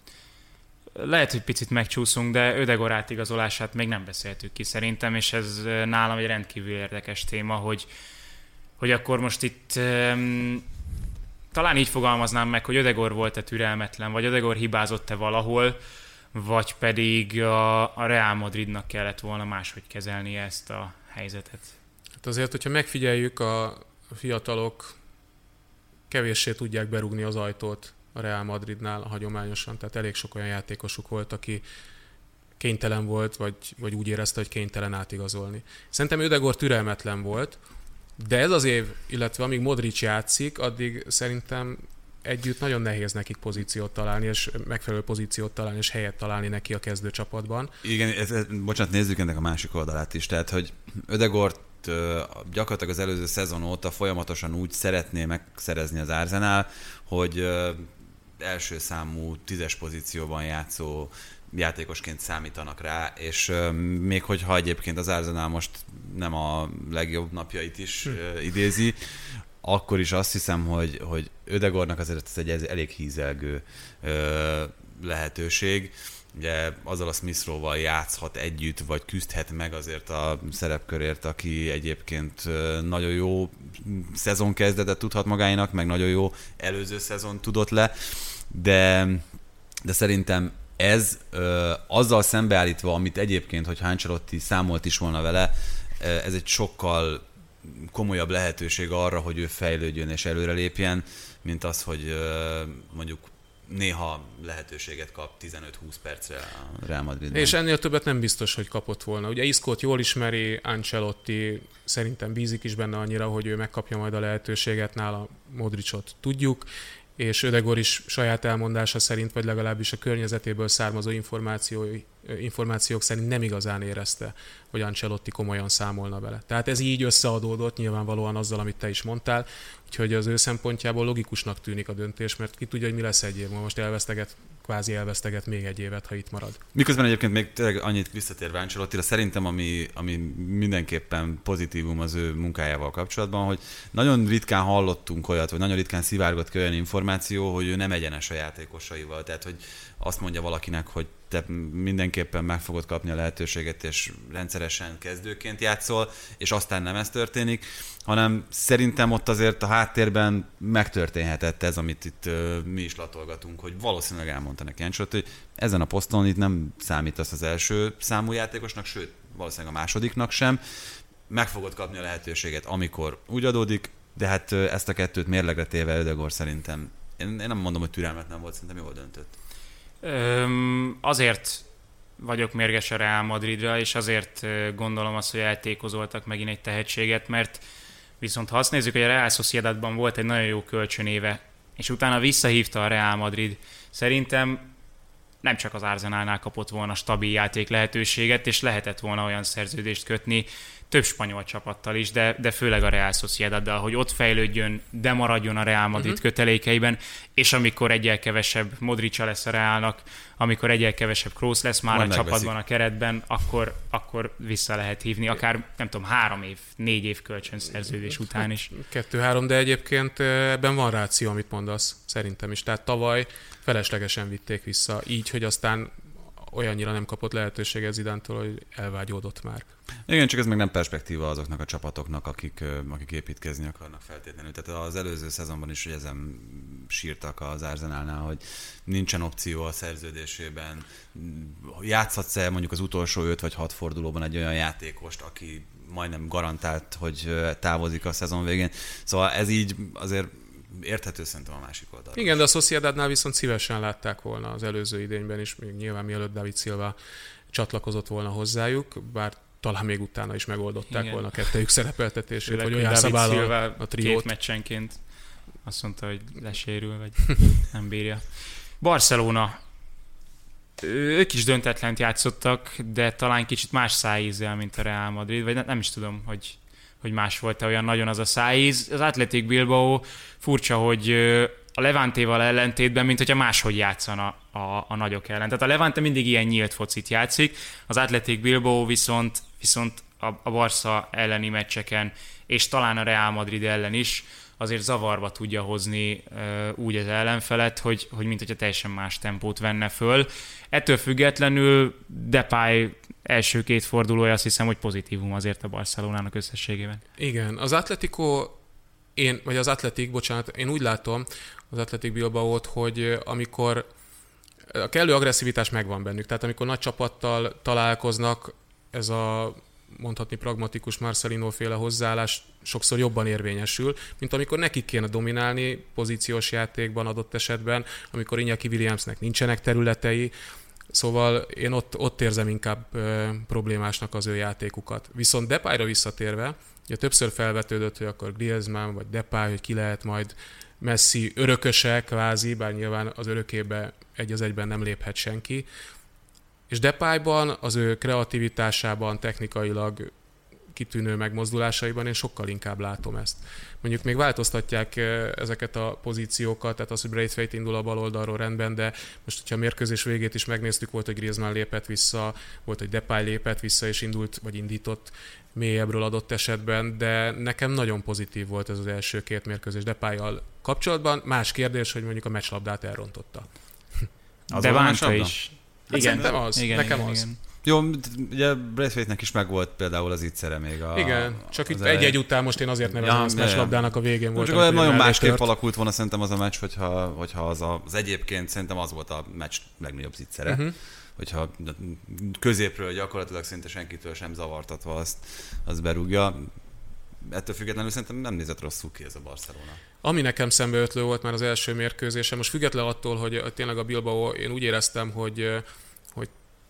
S1: Lehet, hogy picit megcsúszunk, de Ödegor átigazolását még nem beszéltük ki szerintem, és ez nálam egy rendkívül érdekes téma, hogy, hogy akkor most itt um, talán így fogalmaznám meg, hogy Ödegor volt-e türelmetlen, vagy Ödegor hibázott-e valahol, vagy pedig a, a Real Madridnak kellett volna máshogy kezelni ezt a helyzetet.
S4: Hát azért, hogyha megfigyeljük, a fiatalok kevéssé tudják berúgni az ajtót a Real Madridnál hagyományosan, tehát elég sok olyan játékosuk volt, aki kénytelen volt, vagy, vagy úgy érezte, hogy kénytelen átigazolni. Szerintem Ödegor türelmetlen volt, de ez az év, illetve amíg Modric játszik, addig szerintem együtt nagyon nehéz nekik pozíciót találni, és megfelelő pozíciót találni, és helyet találni neki a kezdőcsapatban.
S2: Igen, ez, ez, bocsánat, nézzük ennek a másik oldalát is. Tehát, hogy Ödegort gyakorlatilag az előző szezon óta folyamatosan úgy szeretné megszerezni az Arsenal, hogy első számú tízes pozícióban játszó játékosként számítanak rá, és még hogyha egyébként az Arsenal most nem a legjobb napjait is hm. idézi, akkor is azt hiszem, hogy, hogy Ödegornak azért ez egy elég hízelgő lehetőség. Ugye azzal a Smithrow-val játszhat együtt, vagy küzdhet meg azért a szerepkörért, aki egyébként nagyon jó szezon kezdetet tudhat magáinak, meg nagyon jó előző szezon tudott le, de, de szerintem ez ö, azzal szembeállítva, amit egyébként, hogy Ancelotti számolt is volna vele, ez egy sokkal komolyabb lehetőség arra, hogy ő fejlődjön és előrelépjen, mint az, hogy ö, mondjuk néha lehetőséget kap 15-20 percre a Real Madrid.
S4: És ennél többet nem biztos, hogy kapott volna. Ugye Iszkót jól ismeri, Ancelotti szerintem bízik is benne annyira, hogy ő megkapja majd a lehetőséget, nála Modricot tudjuk, és Ödegor is saját elmondása szerint, vagy legalábbis a környezetéből származó információk szerint nem igazán érezte, hogy Ancelotti komolyan számolna vele. Tehát ez így összeadódott nyilvánvalóan azzal, amit te is mondtál, úgyhogy az ő szempontjából logikusnak tűnik a döntés, mert ki tudja, hogy mi lesz egy év, most elveszteget kvázi elveszteget még egy évet, ha itt marad.
S2: Miközben egyébként még tényleg annyit visszatérve Ancelottira, szerintem ami, ami mindenképpen pozitívum az ő munkájával kapcsolatban, hogy nagyon ritkán hallottunk olyat, vagy nagyon ritkán szivárgott ki olyan információ, hogy ő nem egyenes a játékosaival. Tehát, hogy azt mondja valakinek, hogy te mindenképpen meg fogod kapni a lehetőséget, és rendszeresen kezdőként játszol, és aztán nem ez történik, hanem szerintem ott azért a háttérben megtörténhetett ez, amit itt uh, mi is latolgatunk, hogy valószínűleg elmondta neki Ancelotti, hogy ezen a poszton itt nem számítasz az első számú játékosnak, sőt, valószínűleg a másodiknak sem, meg fogod kapni a lehetőséget, amikor úgy adódik, de hát ezt a kettőt mérlegre téve Ödegor szerintem, én, én nem mondom, hogy türelmet nem volt, szerintem jól döntött.
S1: Öm, azért vagyok mérges a Real Madridra, és azért gondolom azt, hogy eltékozoltak megint egy tehetséget, mert viszont ha azt nézzük, hogy a Real Sociedadban volt egy nagyon jó kölcsönéve, és utána visszahívta a Real Madrid, szerintem nem csak az Arsenalnál kapott volna stabil játék lehetőséget, és lehetett volna olyan szerződést kötni, több spanyol csapattal is, de, de főleg a Real Sociedaddal, hogy ott fejlődjön, de maradjon a Real Madrid uh-huh. kötelékeiben, és amikor egyel kevesebb Modricsa lesz a Realnak, amikor egyel kevesebb Kroos lesz már Majd a megveszik. csapatban, a keretben, akkor, akkor vissza lehet hívni, akár nem tudom, három év, négy év kölcsönszerződés után is.
S4: Kettő-három, de egyébként ebben van ráció, amit mondasz, szerintem is. Tehát tavaly feleslegesen vitték vissza, így, hogy aztán olyannyira nem kapott lehetőséget Zidántól, hogy elvágyódott már.
S2: Igen, csak ez meg nem perspektíva azoknak a csapatoknak, akik, akik építkezni akarnak feltétlenül. Tehát az előző szezonban is, hogy ezen sírtak az Arsenalnál, hogy nincsen opció a szerződésében. Játszhatsz-e mondjuk az utolsó 5 vagy 6 fordulóban egy olyan játékost, aki majdnem garantált, hogy távozik a szezon végén. Szóval ez így azért érthető szerintem a másik oldal.
S4: Igen, de a Sociedadnál viszont szívesen látták volna az előző idényben is, még nyilván mielőtt David Silva csatlakozott volna hozzájuk, bár talán még utána is megoldották Igen. volna kettejük szerepeltetését, hogy olyan szabállal a triót.
S1: Két meccsenként azt mondta, hogy lesérül, vagy nem bírja. Barcelona. Ők is döntetlent játszottak, de talán kicsit más szájízzel, mint a Real Madrid, vagy nem is tudom, hogy hogy más volt-e olyan nagyon az a szájíz. Az Athletic Bilbao furcsa, hogy a Levantéval ellentétben, mint hogyha máshogy játszana a, a nagyok ellen. Tehát a Levante mindig ilyen nyílt focit játszik, az Athletic Bilbao viszont, viszont a, a Barca elleni meccseken, és talán a Real Madrid ellen is azért zavarba tudja hozni uh, úgy az ellenfelet, hogy, hogy mint hogyha teljesen más tempót venne föl. Ettől függetlenül Depay első két fordulója azt hiszem, hogy pozitívum azért a Barcelonának összességében.
S4: Igen, az Atletico én, vagy az Atletik, bocsánat, én úgy látom az Atletik Bilbao-t, hogy amikor a kellő agresszivitás megvan bennük, tehát amikor nagy csapattal találkoznak, ez a mondhatni pragmatikus Marcelino féle hozzáállás sokszor jobban érvényesül, mint amikor nekik kéne dominálni pozíciós játékban adott esetben, amikor Iñaki Williamsnek nincsenek területei, Szóval én ott, ott érzem inkább problémásnak az ő játékukat. Viszont Depayra visszatérve, ugye többször felvetődött, hogy akkor Griezmann vagy Depay, hogy ki lehet majd Messi örököse kvázi, bár nyilván az örökébe egy az egyben nem léphet senki. És Depayban, az ő kreativitásában, technikailag kitűnő megmozdulásaiban én sokkal inkább látom ezt. Mondjuk még változtatják ezeket a pozíciókat, tehát az, hogy Braithwaite indul a bal oldalról rendben, de most, hogyha a mérkőzés végét is megnéztük, volt, hogy Griezmann lépett vissza, volt, hogy Depay lépett vissza és indult, vagy indított mélyebbről adott esetben, de nekem nagyon pozitív volt ez az első két mérkőzés Depályjal kapcsolatban. Más kérdés, hogy mondjuk a meccslabdát elrontotta.
S1: Az de Vánta is.
S4: Hát igen, szerintem az. Igen, Nekem igen, az. Igen.
S2: Jó, ugye Braithwaite-nek is megvolt például az ígyszere még a...
S4: Igen, csak itt egy-egy után most én azért nevezem ja, ezt meccslabdának a végén volt.
S2: Csak nagyon másképp tört. alakult volna szerintem az a meccs, hogyha, hogyha az, a, az egyébként szerintem az volt a meccs legnagyobb ígyszere. Uh-huh hogyha középről gyakorlatilag szinte senkitől sem zavartatva azt, az berúgja. Ettől függetlenül szerintem nem nézett rosszul ki ez a Barcelona.
S4: Ami nekem szembeötlő volt már az első mérkőzése, most független attól, hogy tényleg a Bilbao, én úgy éreztem, hogy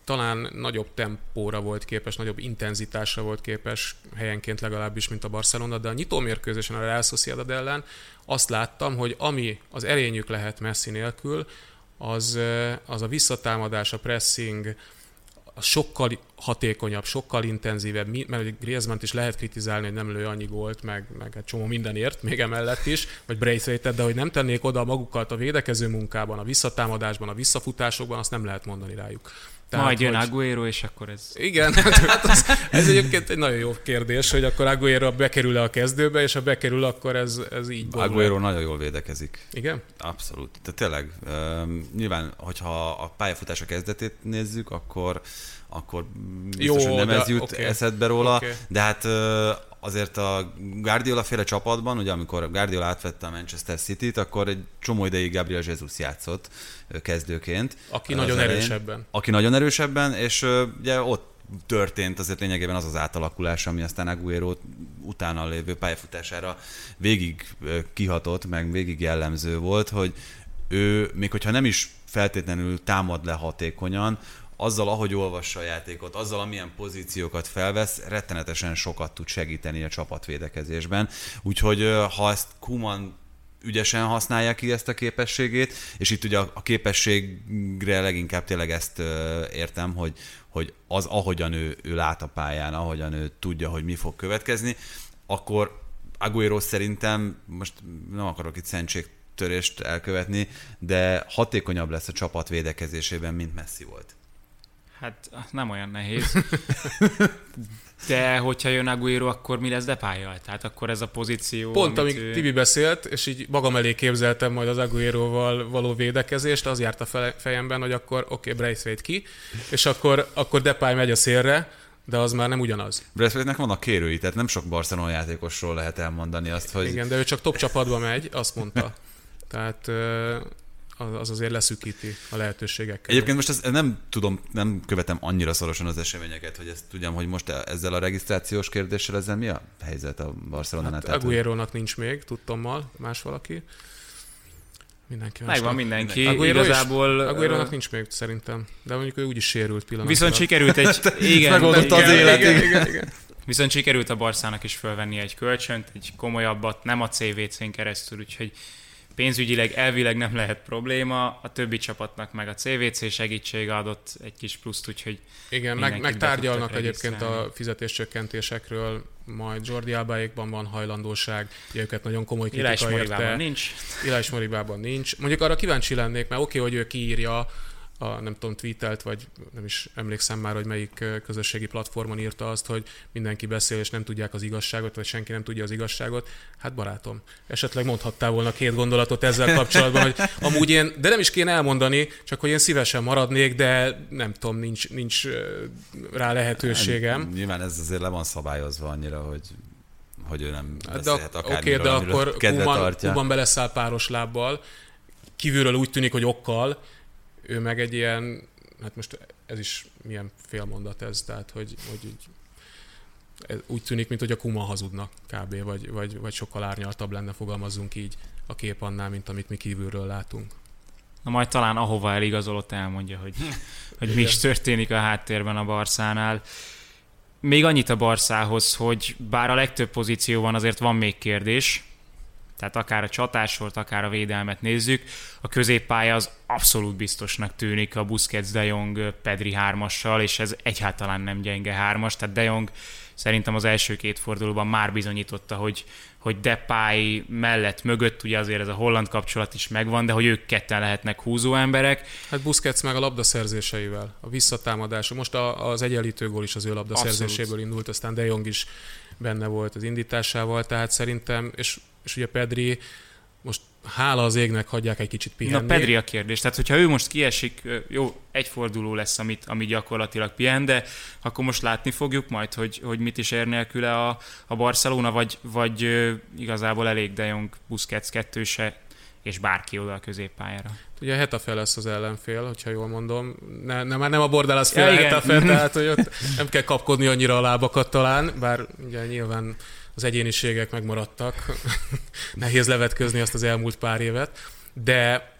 S4: talán nagyobb tempóra volt képes, nagyobb intenzitásra volt képes, helyenként legalábbis, mint a Barcelona, de a nyitó mérkőzésen a Real Sociedad ellen azt láttam, hogy ami az erényük lehet Messi nélkül, az, az a visszatámadás, a pressing, az sokkal hatékonyabb, sokkal intenzívebb, mert Griezmann is lehet kritizálni, hogy nem lő annyi gólt, meg, meg egy csomó mindenért, még emellett is, vagy braithwaite de hogy nem tennék oda magukat a védekező munkában, a visszatámadásban, a visszafutásokban, azt nem lehet mondani rájuk.
S1: Tehát, Majd jön hogy... Aguero, és akkor ez...
S4: Igen, hát az, ez egyébként egy nagyon jó kérdés, hogy akkor Aguero bekerül-e a kezdőbe, és ha bekerül, akkor ez, ez így
S2: borul. Aguero nagyon jól védekezik.
S4: Igen?
S2: Abszolút. Tehát tényleg, um, nyilván, hogyha a pályafutása kezdetét nézzük, akkor akkor biztos, Jó, hogy nem de, ez jut okay. eszedbe róla, okay. de hát azért a Guardiola féle csapatban, ugye amikor Guardiola átvette a Manchester City-t, akkor egy csomó ideig Gabriel Jesus játszott kezdőként.
S4: Aki nagyon elején, erősebben.
S2: Aki nagyon erősebben, és ugye ott történt azért lényegében az az átalakulás, ami aztán Aguero utána lévő pályafutására végig kihatott, meg végig jellemző volt, hogy ő, még hogyha nem is feltétlenül támad le hatékonyan, azzal, ahogy olvassa a játékot, azzal, amilyen pozíciókat felvesz, rettenetesen sokat tud segíteni a csapatvédekezésben. Úgyhogy ha ezt Kuman ügyesen használja ki ezt a képességét, és itt ugye a képességre leginkább tényleg ezt értem, hogy, hogy az, ahogyan ő, ő lát a pályán, ahogyan ő tudja, hogy mi fog következni, akkor Aguero szerintem, most nem akarok itt szentségtörést elkövetni, de hatékonyabb lesz a csapat védekezésében, mint Messi volt.
S1: Hát nem olyan nehéz. De hogyha jön Aguero, akkor mi lesz Depályjal? Tehát akkor ez a pozíció...
S4: Pont, amíg ő... Tibi beszélt, és így magam elé képzeltem majd az Aguero-val való védekezést, az járt a fejemben, hogy akkor oké, okay, Braithwaite ki, és akkor, akkor Depay megy a szélre, de az már nem ugyanaz.
S2: Braithwaite-nek vannak kérői, tehát nem sok Barcelona játékosról lehet elmondani azt, hogy...
S4: Igen, de ő csak top csapatba megy, azt mondta. Tehát az azért leszűkíti a lehetőségeket.
S2: Egyébként most ezt nem tudom, nem követem annyira szorosan az eseményeket, hogy ezt tudjam, hogy most ezzel a regisztrációs kérdéssel ezzel mi a helyzet a Barcelonánál?
S4: Hát Aguero-nak nincs még, tudtommal, más valaki. Mindenki
S1: más. Megvan mindenki. Aguero Igazából...
S4: Aguero-nak nincs még szerintem, de mondjuk ő úgyis sérült pillanatban.
S1: Viszont sikerült egy...
S2: igen, megoldotta az élet. Igen, igen, igen.
S1: Viszont sikerült a Barszának is fölvenni egy kölcsönt, egy komolyabbat, nem a CVC-n keresztül, úgyhogy pénzügyileg elvileg nem lehet probléma, a többi csapatnak meg a CVC segítsége adott egy kis pluszt, úgyhogy
S4: Igen, meg, meg tárgyalnak egyébként a fizetéscsökkentésekről, majd Jordi Albáékban van hajlandóság, ugye őket nagyon komoly kritika érte.
S1: nincs.
S4: Ilás Moribában nincs. Mondjuk arra kíváncsi lennék, mert oké, okay, hogy ő kiírja a, nem tudom, tweetelt, vagy nem is emlékszem már, hogy melyik közösségi platformon írta azt, hogy mindenki beszél, és nem tudják az igazságot, vagy senki nem tudja az igazságot. Hát barátom, esetleg mondhattál volna két gondolatot ezzel kapcsolatban, hogy amúgy én, de nem is kéne elmondani, csak hogy én szívesen maradnék, de nem tudom, nincs, nincs rá lehetőségem. Hát,
S2: nyilván ez azért le van szabályozva annyira, hogy hogy ő nem beszélhet de, Oké,
S4: okay, de akkor Kuman beleszáll páros lábbal, kívülről úgy tűnik, hogy okkal, ő meg egy ilyen, hát most ez is milyen félmondat ez, tehát hogy, hogy így, ez úgy tűnik, mint hogy a Kuma hazudna kb. Vagy, vagy, vagy sokkal árnyaltabb lenne, fogalmazzunk így a kép annál, mint amit mi kívülről látunk.
S1: Na majd talán ahova eligazolott elmondja, hogy, hogy mi is történik a háttérben a Barszánál. Még annyit a Barszához, hogy bár a legtöbb pozíció van, azért van még kérdés, tehát akár a csatásolt, akár a védelmet nézzük, a középpálya az abszolút biztosnak tűnik a Busquets, De Jong, Pedri hármassal, és ez egyáltalán nem gyenge hármas, tehát De Jong szerintem az első két fordulóban már bizonyította, hogy, hogy Depay mellett, mögött, ugye azért ez a holland kapcsolat is megvan, de hogy ők ketten lehetnek húzó emberek.
S4: Hát Busquets meg a labdaszerzéseivel, a visszatámadása. Most a, az egyenlítő gól is az ő labdaszerzéséből Abszolút. indult, aztán De Jong is benne volt az indításával, tehát szerintem, és és ugye Pedri most hála az égnek hagyják egy kicsit pihenni.
S1: Na Pedri a kérdés, tehát hogyha ő most kiesik, jó, egy forduló lesz, amit, ami gyakorlatilag pihen, de akkor most látni fogjuk majd, hogy, hogy mit is ér nélküle a, a Barcelona, vagy, vagy igazából elég De Jong, Busquets kettőse, és bárki oda a középpályára.
S4: Ugye Hetafe lesz az ellenfél, hogyha jól mondom. Ne, ne, már nem a Bordalas fél ja, Hetafe, tehát hogy ott nem kell kapkodni annyira a lábakat talán, bár ugye nyilván az egyéniségek megmaradtak. Nehéz levetközni azt az elmúlt pár évet. De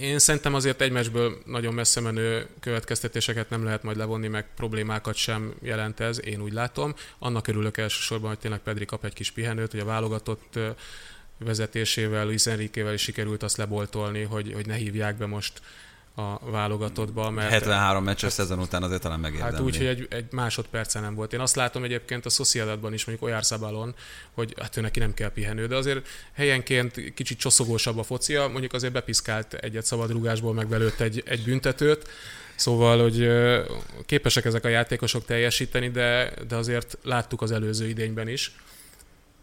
S4: én szerintem azért egy meccsből nagyon messze menő következtetéseket nem lehet majd levonni, meg problémákat sem jelent ez, én úgy látom. Annak örülök elsősorban, hogy tényleg Pedri kap egy kis pihenőt, hogy a válogatott vezetésével, Luis Enriquevel is sikerült azt leboltolni, hogy, hogy ne hívják be most a válogatottba. Mert
S2: 73 meccses szezon után azért talán megérdemli.
S4: Hát úgy, hogy egy, egy másodperce nem volt. Én azt látom egyébként a Sociedadban is, mondjuk Oyarsabalon, hogy hát ő neki nem kell pihenő, de azért helyenként kicsit csoszogósabb a focia, mondjuk azért bepiszkált egyet szabadrugásból, meg belőtt egy, egy büntetőt, Szóval, hogy képesek ezek a játékosok teljesíteni, de, de azért láttuk az előző idényben is,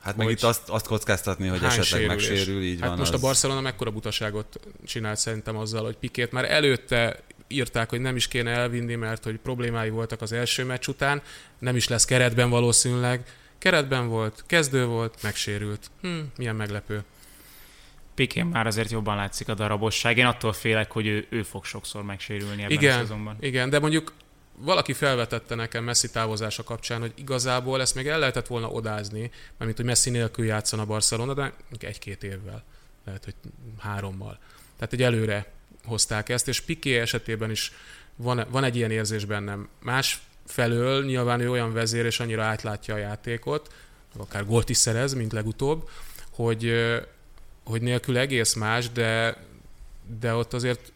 S2: Hát meg itt azt, azt kockáztatni, hogy esetleg sérülés. megsérül, így
S4: hát
S2: van.
S4: most
S2: az...
S4: a Barcelona mekkora butaságot csinált szerintem azzal, hogy Pikét már előtte írták, hogy nem is kéne elvinni, mert hogy problémái voltak az első meccs után, nem is lesz keretben valószínűleg. Keretben volt, kezdő volt, megsérült. Hm, milyen meglepő.
S1: Pikén már azért jobban látszik a darabosság. Én attól félek, hogy ő, ő fog sokszor megsérülni ebben
S4: igen,
S1: a szezonban.
S4: Igen, de mondjuk valaki felvetette nekem Messi távozása kapcsán, hogy igazából ezt még el lehetett volna odázni, mert hogy Messi nélkül játszon a Barcelona, de egy-két évvel, lehet, hogy hárommal. Tehát egy előre hozták ezt, és Piqué esetében is van, van egy ilyen érzés bennem. Más felől nyilván ő olyan vezér, és annyira átlátja a játékot, akár gólt is szerez, mint legutóbb, hogy, hogy nélkül egész más, de, de ott azért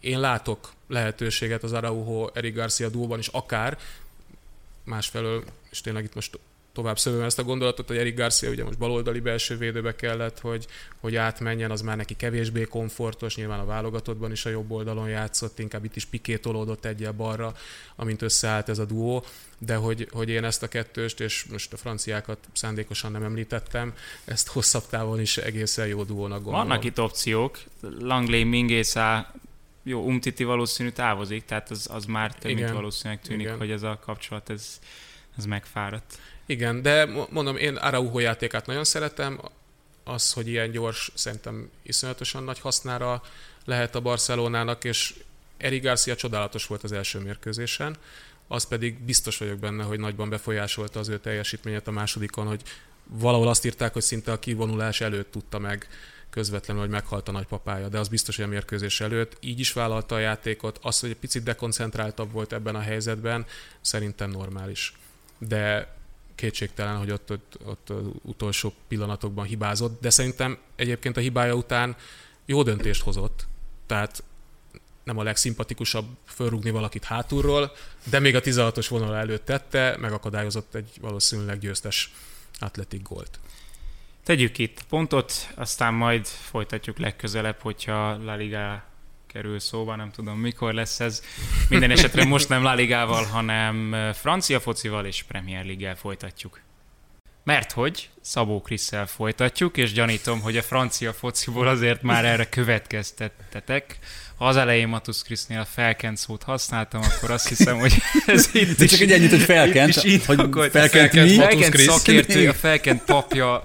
S4: én látok lehetőséget az Araujo Eric Garcia dúlban is akár, másfelől, és tényleg itt most tovább szövöm ezt a gondolatot, hogy Eric Garcia ugye most baloldali belső védőbe kellett, hogy, hogy átmenjen, az már neki kevésbé komfortos, nyilván a válogatottban is a jobb oldalon játszott, inkább itt is pikétolódott egyel balra, amint összeállt ez a duó, de hogy, hogy én ezt a kettőst, és most a franciákat szándékosan nem említettem, ezt hosszabb távon is egészen jó duónak gondolom.
S1: Vannak itt opciók, Langley, Mingészá jó, Umtiti valószínű távozik, tehát az, az már több mint valószínűleg tűnik, Igen. hogy ez a kapcsolat, ez, ez megfáradt.
S4: Igen, de mondom, én Araujo játékát nagyon szeretem, az, hogy ilyen gyors, szerintem iszonyatosan nagy hasznára lehet a Barcelonának, és Eric Garcia csodálatos volt az első mérkőzésen, az pedig biztos vagyok benne, hogy nagyban befolyásolta az ő teljesítményét a másodikon, hogy valahol azt írták, hogy szinte a kivonulás előtt tudta meg közvetlenül, hogy meghalt a nagypapája, de az biztos, hogy a mérkőzés előtt így is vállalta a játékot. Az, hogy egy picit dekoncentráltabb volt ebben a helyzetben, szerintem normális. De kétségtelen, hogy ott, ott, ott utolsó pillanatokban hibázott, de szerintem egyébként a hibája után jó döntést hozott. Tehát nem a legszimpatikusabb fölrúgni valakit hátulról, de még a 16-os vonal előtt tette, megakadályozott egy valószínűleg győztes atletik gólt.
S1: Tegyük itt pontot, aztán majd folytatjuk legközelebb, hogyha La Liga kerül szóba, nem tudom mikor lesz ez. Minden esetre most nem La Ligával, hanem francia focival és Premier League-el folytatjuk. Mert hogy Szabó Krisszel folytatjuk, és gyanítom, hogy a francia fociból azért már erre következtettetek. Ha az elején Matusz Krisznél felkent szót használtam, akkor azt hiszem, hogy ez itt
S2: De csak egy ennyit, hogy felkent,
S1: hogy felkent, felkent, felkent szakértő, a felkent papja,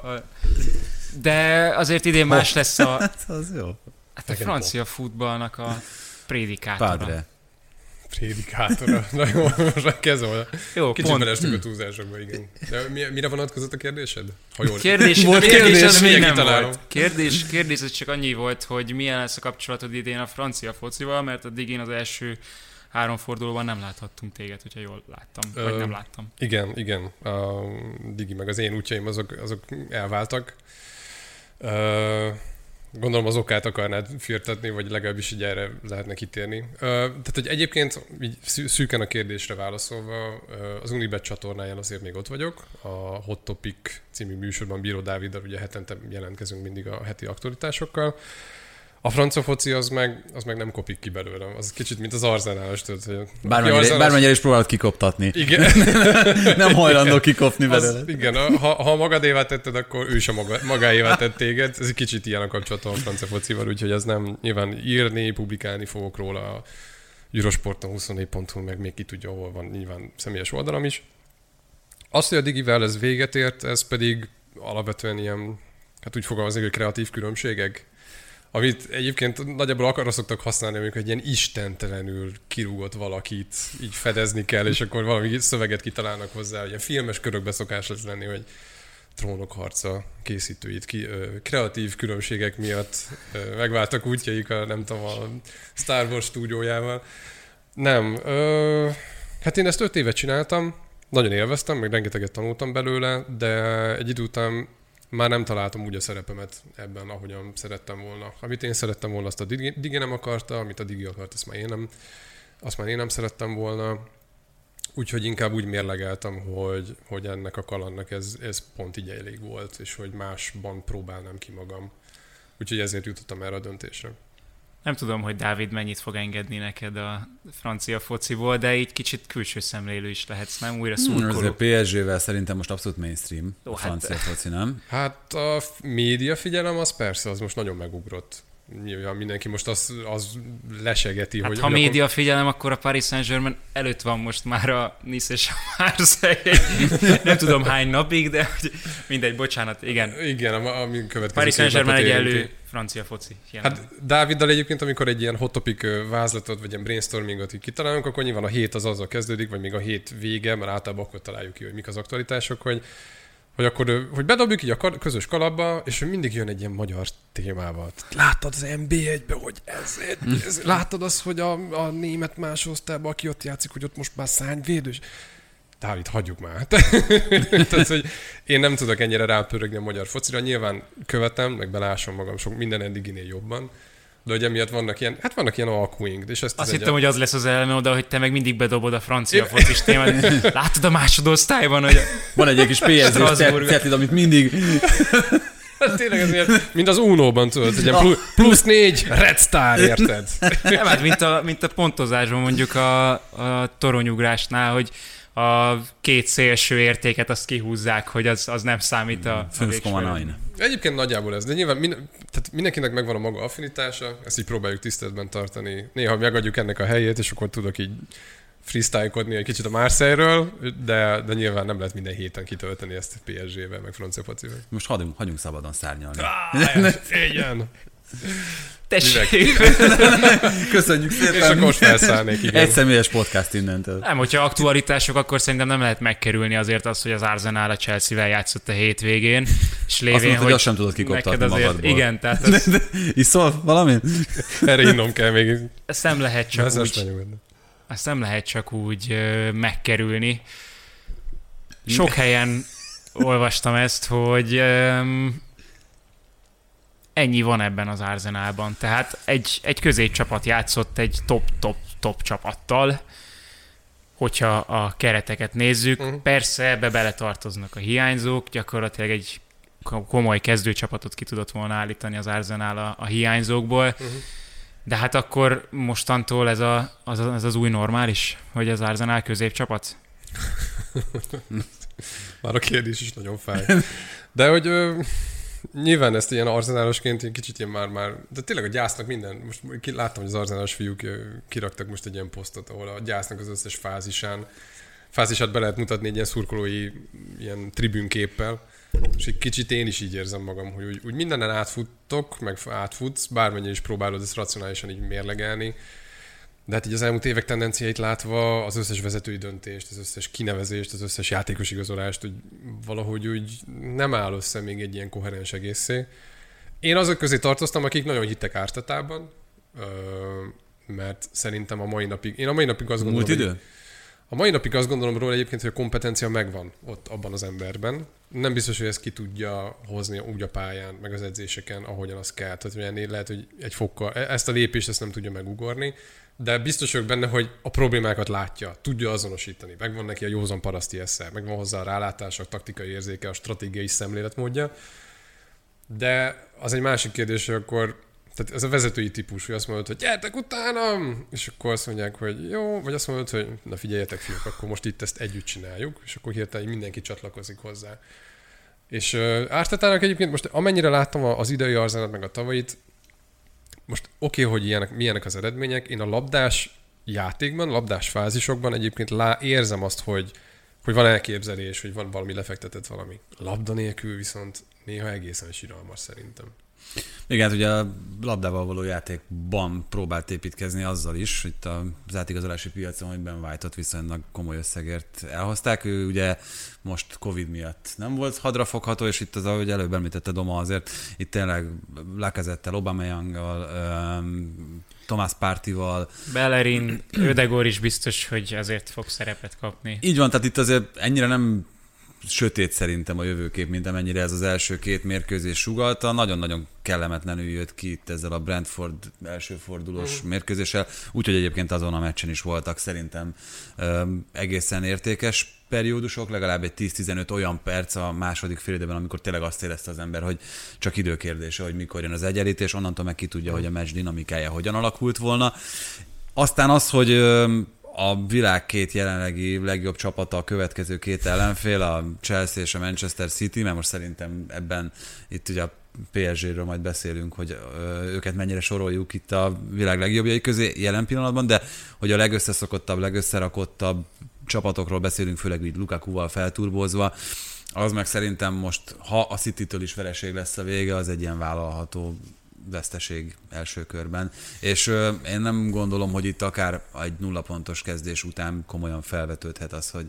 S1: de azért idén más lesz a,
S2: hát az jó.
S1: Hát a francia futballnak a prédikátora.
S2: Padre.
S5: Prédikátora. Na jó, most kezdve volna. Jó, Kicsit pont. a túlzásokba, igen. De mire vonatkozott a kérdésed?
S1: Ha jól... Kérdés, volt kérdés, kérdés, az még nem volt. Kérdés, kérdés az csak annyi volt, hogy milyen lesz a kapcsolatod idén a francia focival, mert addig én az első három fordulóban nem láthattunk téged, hogyha jól láttam, Ö, vagy nem láttam.
S5: Igen, igen. A Digi meg az én útjaim azok, azok elváltak. Ö, Gondolom az okát akarnád firtatni, vagy legalábbis így erre lehetne kitérni. Tehát, hogy egyébként így szűken a kérdésre válaszolva, az Unibet csatornáján azért még ott vagyok. A Hot Topic című műsorban Bíró Dáviddal ugye hetente jelentkezünk mindig a heti aktualitásokkal. A francia foci az meg, az meg nem kopik ki belőle. Az kicsit, mint az arzenálos.
S2: Bármennyire, arzenálos... bármennyire is próbálod kikoptatni.
S5: Igen.
S2: nem hajlandó kikopni belőle. Az,
S5: igen, ha, ha magadévá tetted, akkor ő sem maga, magáévá tett téged. Ez egy kicsit ilyen a kapcsolatom a francia focival, úgyhogy ez nem nyilván írni, publikálni fogok róla a Eurosporton 24.hu, meg még ki tudja, hol van nyilván személyes oldalam is. Azt, hogy a Digivel ez véget ért, ez pedig alapvetően ilyen, hát úgy fogalmazni, hogy kreatív különbségek amit egyébként nagyjából arra szoktak használni, amikor egy ilyen istentelenül kirúgott valakit így fedezni kell, és akkor valami szöveget kitalálnak hozzá, hogy ilyen filmes körökbe szokás lesz lenni, hogy trónok harca készítőit ki, ö, kreatív különbségek miatt ö, megváltak útjaik a, nem tudom, a Star Wars stúdiójával. Nem. Ö, hát én ezt öt évet csináltam, nagyon élveztem, meg rengeteget tanultam belőle, de egy idő után már nem találtam úgy a szerepemet ebben, ahogyan szerettem volna. Amit én szerettem volna, azt a Digi, Digi nem akarta, amit a Digi akart, azt már én nem, azt már én nem szerettem volna. Úgyhogy inkább úgy mérlegeltem, hogy, hogy ennek a kalandnak ez, ez pont így elég volt, és hogy másban próbálnám ki magam. Úgyhogy ezért jutottam erre a döntésre.
S1: Nem tudom, hogy Dávid mennyit fog engedni neked a francia fociból, de így kicsit külső szemlélő is lehetsz, nem? Újra
S2: Hmm,
S1: szurkoló.
S2: azért PSG-vel szerintem most abszolút mainstream
S1: Ó,
S2: a
S1: hát-
S2: francia foci, nem?
S5: Hát a média figyelem az persze, az most nagyon megugrott. Nyilván mindenki most az, az lesegeti,
S1: Hát
S5: hogy...
S1: ha média figyelem, akkor a Paris Saint-Germain előtt van most már a Nice és a Marseille. Nem tudom hány napig, de hogy- mindegy, bocsánat, igen.
S5: Akkor, igen, ami- ami következő
S1: Paris Saint-Germain
S5: napot
S1: egy
S5: érinti.
S1: elő francia foci. jelenleg.
S5: Hát Dáviddal egyébként, amikor egy ilyen hot topic vázlatot, vagy ilyen brainstormingot így kitalálunk, akkor nyilván a hét az azzal kezdődik, vagy még a hét vége, mert általában akkor találjuk ki, hogy mik az aktualitások, hogy hogy akkor, hogy bedobjuk így a közös kalapba, és hogy mindig jön egy ilyen magyar témával. Láttad az NB1-be, hogy ez, ez láttad azt, hogy a, a német más osztályban, aki ott játszik, hogy ott most már szányvédős. Dávid, hagyjuk már. Tehát, hogy én nem tudok ennyire rápörögni a magyar focira. Nyilván követem, meg belásom magam sok minden eddiginél jobban. De hogy emiatt vannak ilyen, hát vannak ilyen alkuink, és ezt
S1: Azt hittem,
S5: egy-
S1: hogy az lesz az elme oda, hogy te meg mindig bedobod a francia focis témát. Látod a másodosztályban, hogy
S2: Van egy kis cetlid, amit mindig...
S5: Hát tényleg ez ilyen, mint az Unóban tudod, hogy ilyen plu- plusz négy, Red Star, érted?
S1: nem, hát mint a, mint a pontozásban mondjuk a, a toronyugrásnál, hogy a két szélső értéket azt kihúzzák, hogy az, az nem számít a, a végső
S2: 5,9.
S5: Egyébként nagyjából ez, de nyilván min- tehát mindenkinek megvan a maga affinitása, ezt így próbáljuk tiszteletben tartani. Néha megadjuk ennek a helyét, és akkor tudok így freestylekodni egy kicsit a Marseille-ről, de, de nyilván nem lehet minden héten kitölteni ezt PSG-vel, meg francia focival.
S2: Most hagyjunk, hagyjunk szabadon szárnyalni.
S5: Igen.
S1: Tessék!
S2: Köszönjük
S5: És
S2: szépen!
S5: akkor most felszállnék, igen.
S2: Egy személyes podcast innentől.
S1: Nem, hogyha aktualitások, akkor szerintem nem lehet megkerülni azért azt, hogy az Arsenal a Chelsea-vel játszott a hétvégén, és lévén,
S2: mondtad, hogy
S1: hogy
S2: azt sem tudod kikoptatni
S1: azért,
S2: magadból.
S1: Igen, tehát az,
S2: Iszol valamit?
S5: Erre innom kell még.
S1: ezt nem lehet csak
S5: Vezess
S1: úgy, ezt nem lehet csak úgy megkerülni. Sok helyen olvastam ezt, hogy ennyi van ebben az Arsenalban. Tehát egy, egy középcsapat játszott egy top-top-top csapattal, hogyha a kereteket nézzük. Uh-huh. Persze ebbe beletartoznak a hiányzók, gyakorlatilag egy ko- komoly kezdőcsapatot ki tudott volna állítani az Arsenal a, a hiányzókból. Uh-huh. De hát akkor mostantól ez, a, az, az az új normális, hogy az Arsenal középcsapat?
S5: Már a kérdés is nagyon fáj. De hogy ö, nyilván ezt ilyen arzenálosként kicsit ilyen már, már, de tényleg a gyásznak minden, most láttam, hogy az arzenálos fiúk kiraktak most egy ilyen posztot, ahol a gyásznak az összes fázisán, fázisát be lehet mutatni egy ilyen szurkolói ilyen tribünképpel, és egy kicsit én is így érzem magam, hogy úgy, úgy mindenen átfuttok, meg átfutsz, bármennyire is próbálod ezt racionálisan így mérlegelni, de hát így az elmúlt évek tendenciáit látva az összes vezetői döntést, az összes kinevezést, az összes játékos igazolást, hogy valahogy úgy nem áll össze még egy ilyen koherens egészé. Én azok közé tartoztam, akik nagyon hittek ártatában, mert szerintem a mai napig, én a mai napig azt gondolom,
S2: Múlt
S5: hogy-
S2: idő?
S5: a mai napig azt gondolom róla egyébként, hogy a kompetencia megvan ott abban az emberben. Nem biztos, hogy ezt ki tudja hozni úgy a pályán, meg az edzéseken, ahogyan az kell. Tehát hogy ennél lehet, hogy egy fokkal, e- ezt a lépést ezt nem tudja megugorni, de biztos vagyok benne, hogy a problémákat látja, tudja azonosítani. Megvan neki a józan paraszti esze, megvan hozzá a rálátása, a taktikai érzéke, a stratégiai szemléletmódja. De az egy másik kérdés, hogy akkor tehát ez a vezetői típus, hogy azt mondod, hogy gyertek utánam, és akkor azt mondják, hogy jó, vagy azt mondod, hogy na figyeljetek fiúk, akkor most itt ezt együtt csináljuk, és akkor hirtelen mindenki csatlakozik hozzá. És uh, Ártetának egyébként most amennyire láttam az idei arzenát, meg a tavait, most oké, okay, hogy ilyenek, milyenek az eredmények, én a labdás játékban, labdás fázisokban egyébként lá, érzem azt, hogy, hogy van elképzelés, hogy van valami lefektetett valami. Labda nélkül viszont néha egészen síralmas szerintem.
S2: Igen, hát ugye a labdával való játékban próbált építkezni azzal is, hogy itt az átigazolási piacon, hogy Ben White-ot viszonylag komoly összegért elhozták. Ő ugye most Covid miatt nem volt hadrafogható, és itt az, ahogy előbb említette Doma, azért itt tényleg Lakezettel, Aubameyanggal, um, Tomás Pártival,
S1: Bellerin, Ödegor is biztos, hogy azért fog szerepet kapni.
S2: Így van, tehát itt azért ennyire nem sötét szerintem a jövőkép, mint amennyire ez az első két mérkőzés sugalta. Nagyon-nagyon kellemetlenül jött ki itt ezzel a Brentford első fordulós mm. mérkőzéssel, úgyhogy egyébként azon a meccsen is voltak szerintem um, egészen értékes periódusok, legalább egy 10-15 olyan perc a második félidőben, amikor tényleg azt érezte az ember, hogy csak időkérdése, hogy mikor jön az egyenlítés, onnantól meg ki tudja, hogy a meccs dinamikája hogyan alakult volna. Aztán az, hogy a világ két jelenlegi legjobb csapata a következő két ellenfél, a Chelsea és a Manchester City, mert most szerintem ebben itt ugye a PSG-ről majd beszélünk, hogy őket mennyire soroljuk itt a világ legjobbjai közé jelen pillanatban, de hogy a legösszeszokottabb, legösszerakottabb csapatokról beszélünk, főleg így Lukaku-val felturbozva, az meg szerintem most, ha a City-től is vereség lesz a vége, az egy ilyen vállalható veszteség első körben. És ö, én nem gondolom, hogy itt akár egy nulla pontos kezdés után komolyan felvetődhet az, hogy,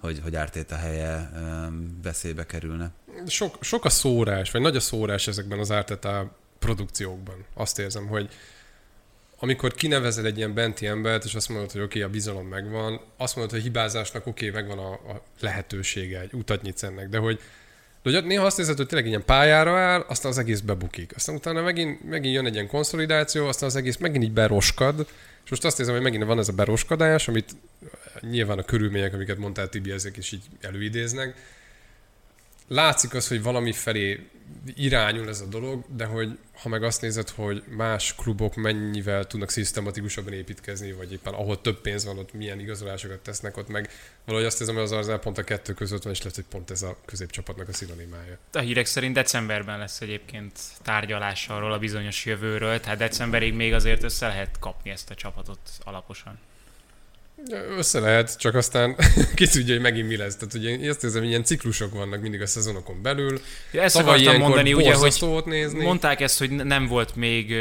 S2: hogy, hogy ártét a helye ö, veszélybe kerülne.
S5: Sok, sok a szórás, vagy nagy a szórás ezekben az ártetá produkciókban. Azt érzem, hogy amikor kinevezel egy ilyen benti embert, és azt mondod, hogy oké, okay, a bizalom megvan, azt mondod, hogy hibázásnak oké, okay, megvan a, a lehetősége, egy utat nyitsz ennek, de hogy de hogy néha azt érzed, hogy tényleg ilyen pályára áll, aztán az egész bebukik. Aztán utána megint, megint jön egy ilyen konszolidáció, aztán az egész megint így beroskad, és most azt érzem, hogy megint van ez a beroskadás, amit nyilván a körülmények, amiket mondtál Tibi, ezek is így előidéznek, látszik az, hogy valami felé irányul ez a dolog, de hogy ha meg azt nézed, hogy más klubok mennyivel tudnak szisztematikusabban építkezni, vagy éppen ahol több pénz van, ott milyen igazolásokat tesznek, ott meg valahogy azt érzem, hogy az Arzenál pont a kettő között van, és lehet, hogy pont ez a középcsapatnak a szinonimája.
S1: A hírek szerint decemberben lesz egyébként tárgyalás arról a bizonyos jövőről, tehát decemberig még azért össze lehet kapni ezt a csapatot alaposan.
S5: Össze lehet, csak aztán ki tudja, hogy megint mi lesz. Tehát ugye én azt érzem, hogy ilyen ciklusok vannak mindig a szezonokon belül.
S1: Ja, ezt Tavaly akartam mondani, ugye, hogy nézni. mondták ezt, hogy nem volt még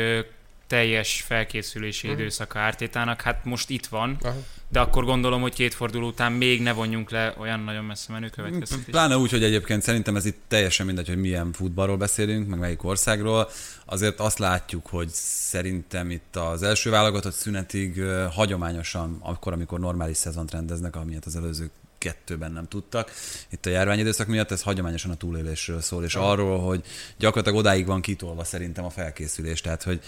S1: teljes felkészülési uh-huh. időszaka ártétának, hát most itt van, Aha. De akkor gondolom, hogy két forduló után még ne vonjunk le olyan nagyon messze menő következtetést.
S2: Pláne úgy, hogy egyébként szerintem ez itt teljesen mindegy, hogy milyen futballról beszélünk, meg melyik országról. Azért azt látjuk, hogy szerintem itt az első válogatott szünetig hagyományosan, akkor, amikor normális szezont rendeznek, amilyet az előző kettőben nem tudtak. Itt a járványidőszak miatt ez hagyományosan a túlélésről szól, és arról, hogy gyakorlatilag odáig van kitolva szerintem a felkészülés. Tehát, hogy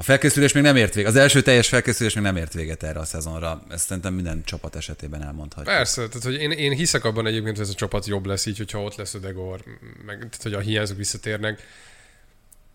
S2: a felkészülés még nem ért véget. Az első teljes felkészülés még nem ért véget erre a szezonra. Ezt szerintem minden csapat esetében elmondhatjuk.
S5: Persze, tehát hogy én, én hiszek abban egyébként, hogy ez a csapat jobb lesz így, hogyha ott lesz Ödegor, meg tehát, hogy a hiányzók visszatérnek.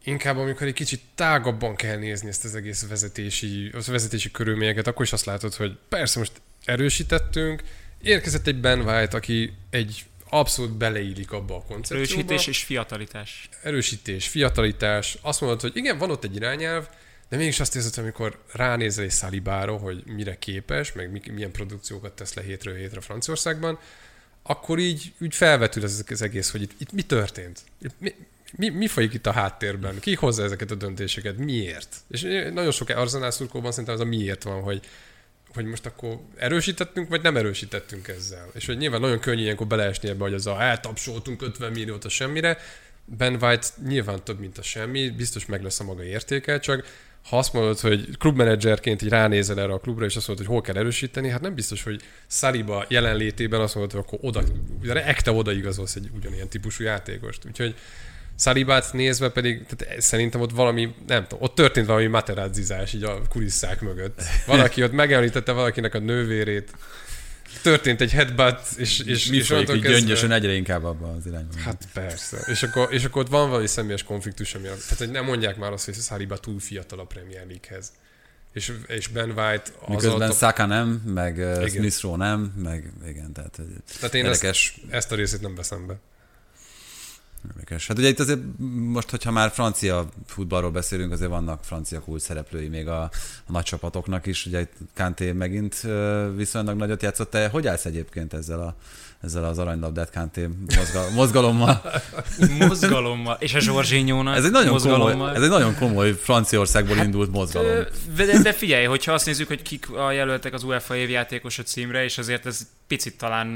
S5: Inkább amikor egy kicsit tágabban kell nézni ezt az egész vezetési, az vezetési körülményeket, akkor is azt látod, hogy persze most erősítettünk, érkezett egy Ben White, aki egy abszolút beleillik abba a koncepcióba.
S1: Erősítés és fiatalitás.
S5: Erősítés, fiatalitás. Azt mondod, hogy igen, van ott egy irányelv, de mégis azt érzed, amikor ránézel egy Szalibára, hogy mire képes, meg milyen produkciókat tesz le hétről hétre Franciaországban, akkor így, úgy felvetül ez az egész, hogy itt, itt mi történt? Mi, mi, mi folyik itt a háttérben? Ki hozza ezeket a döntéseket? Miért? És nagyon sok arzenál szurkóban szerintem az a miért van, hogy, hogy most akkor erősítettünk, vagy nem erősítettünk ezzel. És hogy nyilván nagyon könnyű ilyenkor beleesni ebbe, hogy az a eltapsoltunk 50 milliót a semmire. Ben White nyilván több, mint a semmi, biztos meg lesz a maga értéke, csak ha azt mondod, hogy klubmenedzserként így ránézel erre a klubra, és azt mondod, hogy hol kell erősíteni, hát nem biztos, hogy Saliba jelenlétében azt mondod, hogy akkor oda, ugye ekte odaigazolsz egy ugyanilyen típusú játékost. Úgyhogy Szalibát nézve pedig tehát szerintem ott valami, nem tudom, ott történt valami materazzizás így a kulisszák mögött. Valaki ott megemlítette valakinek a nővérét, történt egy headbutt, és, és,
S2: Mi és folyik kezdve... gyöngyösen egyre inkább abban az irányban.
S5: Hát persze. És akkor, és akkor ott van valami személyes konfliktus, ami, tehát hogy nem mondják már azt, hogy Saliba túl fiatal a Premier League-hez. És, és Ben White
S2: az Miközben a... Saka nem, meg igen. Smith Rowe nem, meg igen, tehát,
S5: tehát én ezt, ezt, a részét nem veszem be.
S2: Érdekes. Hát ugye itt azért most, hogyha már francia futballról beszélünk, azért vannak francia kult szereplői még a, a nagy csapatoknak is. Ugye itt Kanté megint viszonylag nagyot játszott. Te hogy állsz egyébként ezzel a ezzel az aranylabdát Kanté mozgal, mozgalommal.
S1: mozgalommal. És a Zsorzsinyónak
S2: ez egy nagyon komoly, ez egy nagyon komoly Franciaországból hát, indult mozgalom.
S1: De, de figyelj, hogyha azt nézzük, hogy kik a jelöltek az UEFA évjátékos a címre, és azért ez picit talán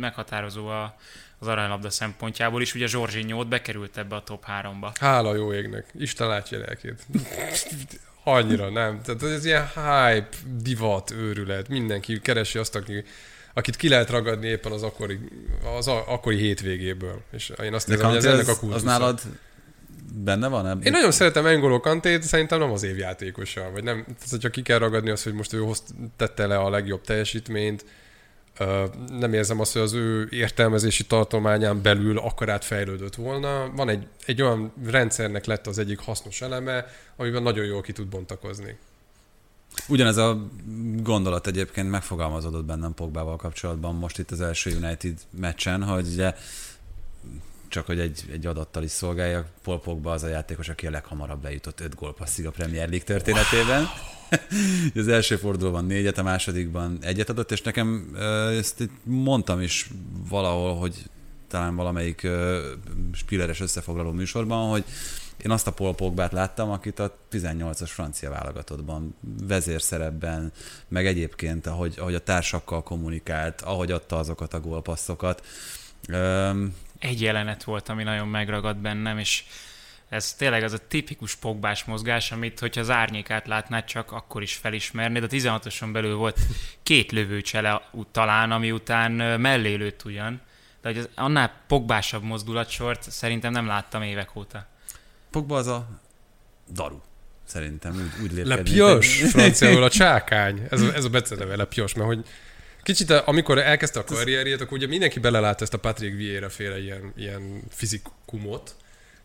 S1: meghatározó a, az aranylabda szempontjából is. Ugye Zsorzsinyót bekerült ebbe a top 3-ba.
S5: Hála jó égnek. Isten látja lelkét. Annyira nem. Tehát ez ilyen hype, divat, őrület. Mindenki keresi azt, aki akit ki lehet ragadni éppen az akkori, az a, akkori hétvégéből. És én azt
S2: De
S5: nézem, hogy ez ennek a kultusza.
S2: az nálad benne van? Ebben?
S5: Én nagyon szeretem Engoló Kantét, szerintem nem az évjátékosa, vagy nem, tehát hogyha ki kell ragadni azt, hogy most ő hoz, tette le a legjobb teljesítményt, nem érzem azt, hogy az ő értelmezési tartományán belül akkorát fejlődött volna. Van egy, egy olyan rendszernek lett az egyik hasznos eleme, amiben nagyon jól ki tud bontakozni.
S2: Ugyanez a gondolat egyébként megfogalmazódott bennem Pogbával kapcsolatban most itt az első United meccsen, hogy ugye csak hogy egy, egy adattal is szolgálja, Paul Pogba az a játékos, aki a leghamarabb bejutott 5 gólpasszig a Premier League történetében. az első fordulóban négyet, a másodikban egyet adott, és nekem ezt itt mondtam is valahol, hogy talán valamelyik spilleres összefoglaló műsorban, hogy én azt a Paul Pogbát láttam, akit a 18-as francia válogatottban vezérszerepben, meg egyébként, ahogy, ahogy a társakkal kommunikált, ahogy adta azokat a gólpasszokat.
S1: Egy jelenet volt, ami nagyon megragad bennem, és ez tényleg az a tipikus pogbás mozgás, amit, hogyha az árnyékát látnád, csak akkor is felismernéd. A 16-oson belül volt két lövőcsele talán, ami után mellé lőtt ugyan, de hogy az, annál pogbásabb mozdulatsort szerintem nem láttam évek óta.
S2: Pogba az a daru. Szerintem úgy, úgy lép
S5: Le
S2: ki, mint
S5: pios,
S2: egy-
S5: franciául a csákány. Ez a, ez a beceneve, Le pios, mert hogy kicsit a- amikor elkezdte a karrierjét, akkor ugye mindenki belelát ezt a Patrick Vieira féle ilyen, ilyen fizikumot,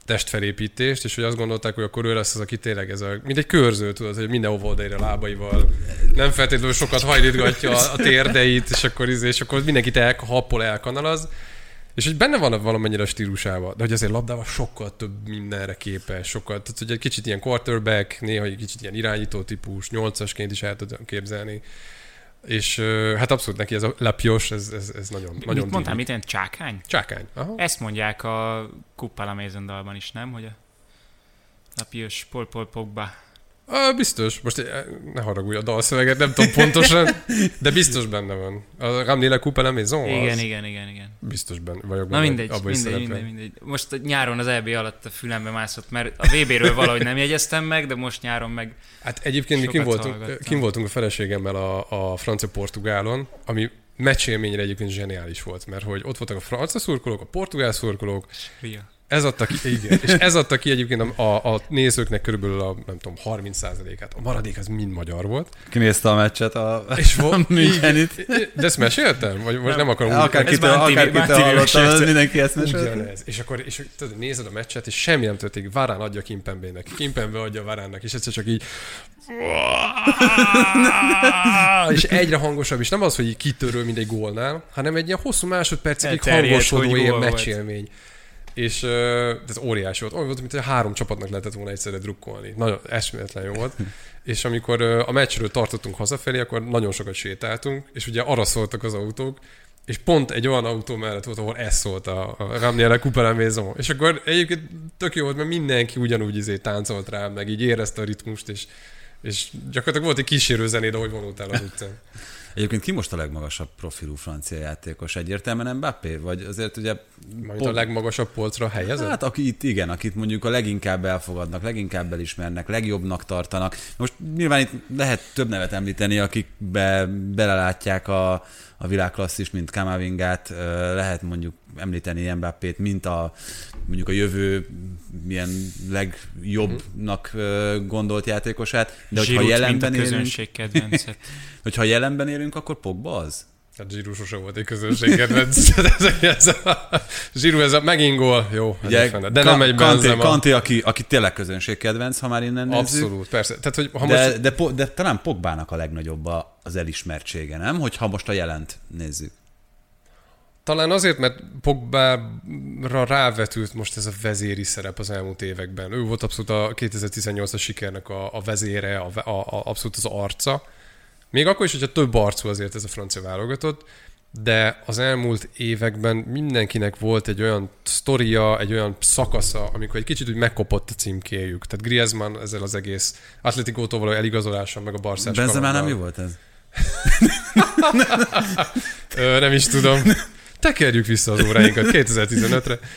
S5: testfelépítést, és hogy azt gondolták, hogy akkor ő lesz az, aki tényleg ez a, mint egy körző, tudod, hogy minden oldalra lábaival, nem feltétlenül sokat hajlítgatja a, a térdeit, és akkor, izé- és akkor mindenkit el, happol elkanalaz, és hogy benne van valamennyire a stílusában, de hogy azért labdával sokkal több mindenre képes, sokkal, tehát hogy egy kicsit ilyen quarterback, néha egy kicsit ilyen irányító típus, nyolcasként is el tudom képzelni. És hát abszolút neki ez a lapios, ez, ez, ez nagyon,
S1: Mit
S5: nagyon
S1: mondtál,
S5: divi.
S1: mit ilyen csákány?
S5: Csákány. Aha.
S1: Ezt mondják a Kuppala Mason dalban is, nem? Hogy a Lapios Pol Pol Pogba.
S5: Á, biztos, most eh, ne haragudj a dalszöveget, nem tudom pontosan, de biztos benne van. A Ramni Le Coupe la Maison
S1: Igen,
S5: az
S1: igen, igen, igen.
S5: biztos benne vagyok
S1: Na
S5: benne,
S1: mindegy,
S5: abban
S1: mindegy,
S5: szerepel.
S1: mindegy, mindegy. Most a nyáron az EB alatt a fülembe mászott, mert a VB-ről valahogy nem jegyeztem meg, de most nyáron meg
S5: Hát egyébként mi kim voltunk,
S1: hallgattam.
S5: kim voltunk a feleségemmel a, a francia-portugálon, ami meccsélményre egyébként zseniális volt, mert hogy ott voltak a francia szurkolók, a portugál szurkolók,
S1: Ria.
S5: Ez adta ki, igen, és ez adta ki egyébként a, a, a nézőknek körülbelül a, nem tudom, 30%-át. A maradék az mind magyar volt.
S2: Kinézte a meccset a,
S5: És vo-
S2: a Münchenit.
S5: De ezt meséltem? Vagy most nem akarom
S2: Akár
S1: Ez
S2: kitől,
S1: Bán TV
S2: akár hallottam, mindenki ezt mesélte.
S5: Ugyanez. És akkor és tudod, nézed a meccset, és semmi nem történik. Várán adja Kimpembének. Kimpembe adja Váránnak, és egyszer csak így... és egyre hangosabb, és nem az, hogy így kitörő, mint egy gólnál, hanem egy ilyen hosszú másodpercig hangosodó ilyen
S1: gól volt.
S5: És ez óriási volt. Olyan volt, mint hogy három csapatnak lehetett volna egyszerre drukkolni. Nagyon eszméletlen jó volt. és amikor a meccsről tartottunk hazafelé, akkor nagyon sokat sétáltunk, és ugye arra szóltak az autók, és pont egy olyan autó mellett volt, ahol ez szólt a, a la Maison. És akkor egyébként tök jó volt, mert mindenki ugyanúgy izé táncolt rá, meg így érezte a ritmust, és, és gyakorlatilag volt egy kísérő zenéd, ahogy vonultál az utcán.
S2: Egyébként ki most a legmagasabb profilú francia játékos? Egyértelműen Mbappé? Vagy azért ugye...
S5: Majd a legmagasabb polcra helyezett?
S2: Hát aki itt igen, akit mondjuk a leginkább elfogadnak, leginkább elismernek, legjobbnak tartanak. Most nyilván itt lehet több nevet említeni, akik be, belelátják a, a világklasszis, mint Kamavingát, lehet mondjuk említeni Mbappét, mint a mondjuk a jövő milyen legjobbnak gondolt játékosát, de hogyha
S1: Zsirut, mint a
S2: jelenben élünk, hogyha jelenben élünk, akkor Pogba az?
S5: Hát Zsirú sose volt egy közönségkedvenc. ez, ez a, Zsirú, ez a megint gól. Jó,
S2: Ugye,
S5: Ugye, de nem egy
S2: Kanté,
S5: Benzema.
S2: Kanté aki, aki tényleg közönségkedvenc, ha már innen nézzük.
S5: Abszolút, persze. Tehát, hogy ha
S2: De,
S5: most...
S2: de, po- de talán Pogbának a legnagyobb a- az elismertsége, nem? Hogyha most a jelent nézzük.
S5: Talán azért, mert Pogbára rávetült most ez a vezéri szerep az elmúlt években. Ő volt abszolút a 2018-as sikernek a, a vezére, a, a, a, abszolút az arca. Még akkor is, hogyha több arcú azért ez a francia válogatott, de az elmúlt években mindenkinek volt egy olyan sztoria, egy olyan szakasza, amikor egy kicsit úgy megkopott a címkéjük. Tehát Griezmann ezzel az egész Atletikótól való eligazolással, meg a Barszás
S2: Benzema nem jó volt ez?
S5: Ö, nem is tudom. Tekerjük vissza az óráinkat 2015-re.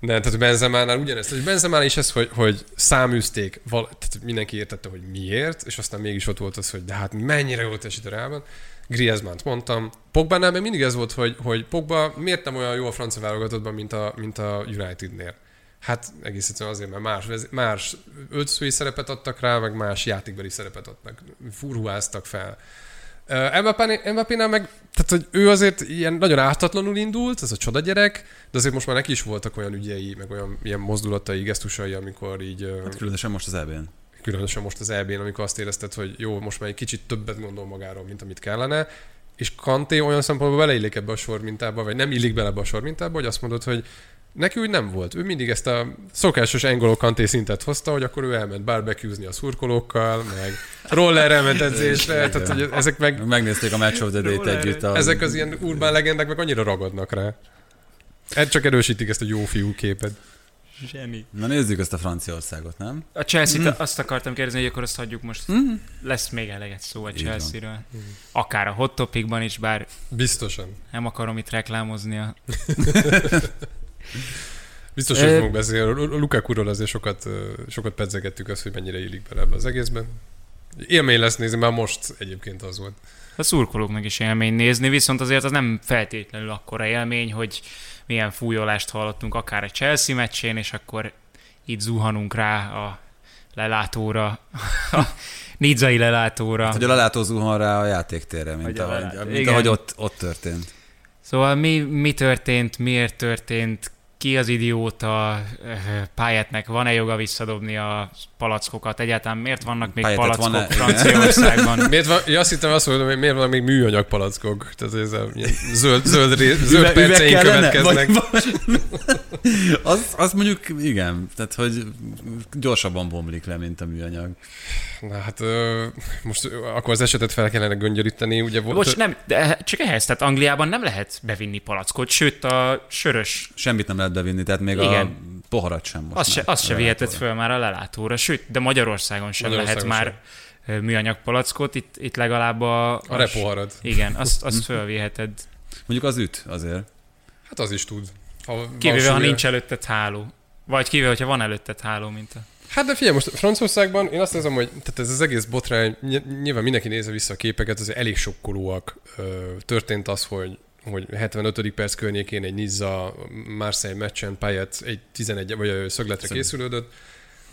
S5: Nem, tehát Benzemánál ugyanezt, hogy Benzemánál is ez, hogy, hogy száműzték, val, tehát mindenki értette, hogy miért, és aztán mégis ott volt az, hogy de hát mennyire jól teljesít a Reálban. Griezmann-t mondtam. Pogbánál még mindig ez volt, hogy, hogy Pogba miért nem olyan jó a francia válogatottban, mint a, mint a Unitednél. Hát egész egyszerűen azért, mert más, más öltözői szerepet adtak rá, meg más játékbeli szerepet adtak, furhuáztak fel. Mbappé-nál meg, tehát hogy ő azért ilyen nagyon ártatlanul indult, ez a csoda gyerek, de azért most már neki is voltak olyan ügyei, meg olyan ilyen mozdulatai, gesztusai, amikor így...
S2: Hát különösen most az EB-n.
S5: Különösen most az EB-n, amikor azt érezted, hogy jó, most már egy kicsit többet gondol magáról, mint amit kellene, és Kanté olyan szempontból beleillik ebbe a sormintába, vagy nem illik bele ebbe a sormintába, hogy azt mondod, hogy Neki úgy nem volt. Ő mindig ezt a szokásos Engolo Kanté szintet hozta, hogy akkor ő elment barbecuezni a szurkolókkal, meg roller elment edzésre, tehát hogy ezek meg...
S2: Megnézték a Match of the Day-t együtt. A...
S5: Ezek az ilyen urbán legendák meg annyira ragadnak rá. Ez csak erősítik ezt a jó fiú képet.
S1: Zseni.
S2: Na nézzük ezt a Franciaországot, nem?
S1: A Chelsea-t mm. azt akartam kérdezni, hogy akkor azt hagyjuk most. Mm. Lesz még eleget szó a Chelsea-ről. Akár a hot topicban is, bár...
S5: Biztosan.
S1: Nem akarom itt reklámozni a...
S5: Biztos, hogy fogunk beszélni. A Lukakuról azért sokat, sokat pedzegettük azt, hogy mennyire illik bele ebbe az egészben. Élmény lesz nézni, már most egyébként az volt.
S1: A szurkolóknak is élmény nézni, viszont azért az nem feltétlenül akkora élmény, hogy milyen fújolást hallottunk akár a Chelsea meccsén, és akkor itt zuhanunk rá a lelátóra, a nidzai lelátóra. Hát,
S2: hogy a lelátó zuhan rá a játéktérre, mint, ahogy, mint ahogy ott, ott történt.
S1: Szóval mi, mi történt, miért történt, ki az idióta, eh, Pályetnek van-e joga visszadobni a palackokat? Egyáltalán miért vannak még Pályet palackok van-e? Franciaországban?
S5: miért van, ja, azt hittem azt mondom, hogy miért vannak még műanyag palackok? Tehát ez a zöld, zöld, zöld, perceink következnek.
S2: az, az mondjuk igen, tehát hogy gyorsabban bomlik le, mint a műanyag.
S5: Na hát most akkor az esetet fel kellene göngyöríteni, ugye volt...
S1: Bocs, nem, de csak ehhez, tehát Angliában nem lehet bevinni palackot, sőt a sörös...
S2: Semmit nem lehet bevinni, tehát még Igen. a poharat sem most
S1: Azt se, azt se viheted föl már a lelátóra, sőt, de Magyarországon sem Magyarországon lehet sem. már műanyag palackot, itt, itt legalább a...
S5: A repoharad.
S1: Igen, azt, azt fölviheted.
S2: Mondjuk az üt azért.
S5: Hát az is tud.
S1: Ha Kivéve, ha nincs előtted háló. Vagy kivéve, hogyha van előtted háló, mint a...
S5: Hát de figyelj, most Franciaországban én azt érzem, hogy tehát ez az egész botrány, nyilván mindenki nézze vissza a képeket, azért elég sokkolóak. Történt az, hogy hogy 75. perc környékén egy Nizza Marseille meccsen Payet egy 11 vagy szögletre Szerint. készülődött,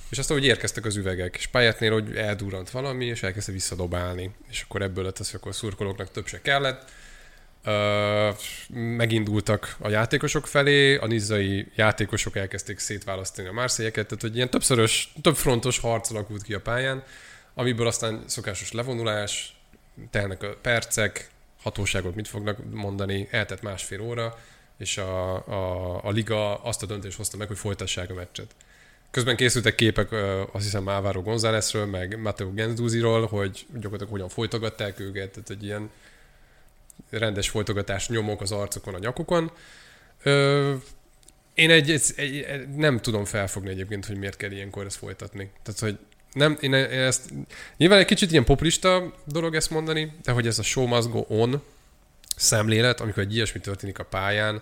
S5: és aztán hogy érkeztek az üvegek, és Payetnél, hogy eldurrant valami, és elkezdte visszadobálni, és akkor ebből lett az, hogy akkor a szurkolóknak több se kellett, megindultak a játékosok felé, a nizzai játékosok elkezdték szétválasztani a márszélyeket, tehát hogy ilyen többszörös, több frontos harc alakult ki a pályán, amiből aztán szokásos levonulás, telnek a percek, hatóságok mit fognak mondani, eltett másfél óra, és a, a, a liga azt a döntést hozta meg, hogy folytassák a meccset. Közben készültek képek, azt hiszem Álvaro Gonzálezről, meg Matteo Genzduziról, hogy gyakorlatilag hogyan folytogatták őket, tehát egy ilyen rendes folytogatás nyomok az arcokon, a nyakukon. Ö, én egy, egy, egy, nem tudom felfogni egyébként, hogy miért kell ilyenkor ezt folytatni. Tehát, hogy nem, én ezt, nyilván egy kicsit ilyen populista dolog ezt mondani, de hogy ez a show must go on szemlélet, amikor egy ilyesmi történik a pályán,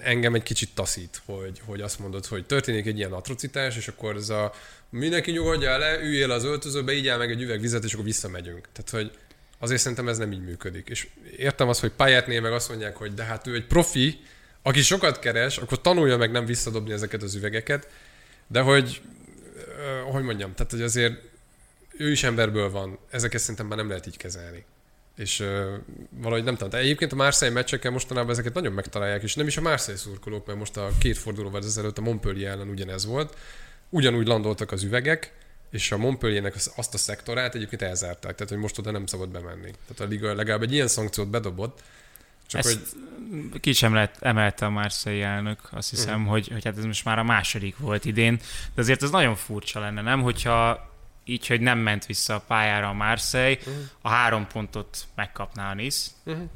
S5: engem egy kicsit taszít, hogy, hogy azt mondod, hogy történik egy ilyen atrocitás, és akkor ez a mindenki nyugodja le, üljél az öltözőbe, így meg egy üveg vizet, és akkor visszamegyünk. Tehát, hogy Azért szerintem ez nem így működik. És értem azt, hogy pályátnél meg azt mondják, hogy de hát ő egy profi, aki sokat keres, akkor tanulja meg nem visszadobni ezeket az üvegeket, de hogy, hogy mondjam, tehát hogy azért ő is emberből van, ezeket szerintem már nem lehet így kezelni. És uh, valahogy nem tudom. De egyébként a Marseille meccseken mostanában ezeket nagyon megtalálják, és nem is a Marseille szurkolók, mert most a két fordulóval ezelőtt a Montpellier ellen ugyanez volt. Ugyanúgy landoltak az üvegek, és a Montpelliernek azt a szektorát egyébként elzárták, tehát hogy most oda nem szabad bemenni. Tehát a liga legalább egy ilyen szankciót bedobott,
S1: csak Ezt hogy... ki sem lett, emelte a Marseille elnök, azt hiszem, uh-huh. hogy, hogy hát ez most már a második volt idén, de azért ez nagyon furcsa lenne, nem? Hogyha így, hogy nem ment vissza a pályára a Marseille, uh-huh. a három pontot megkapná a Nice, uh-huh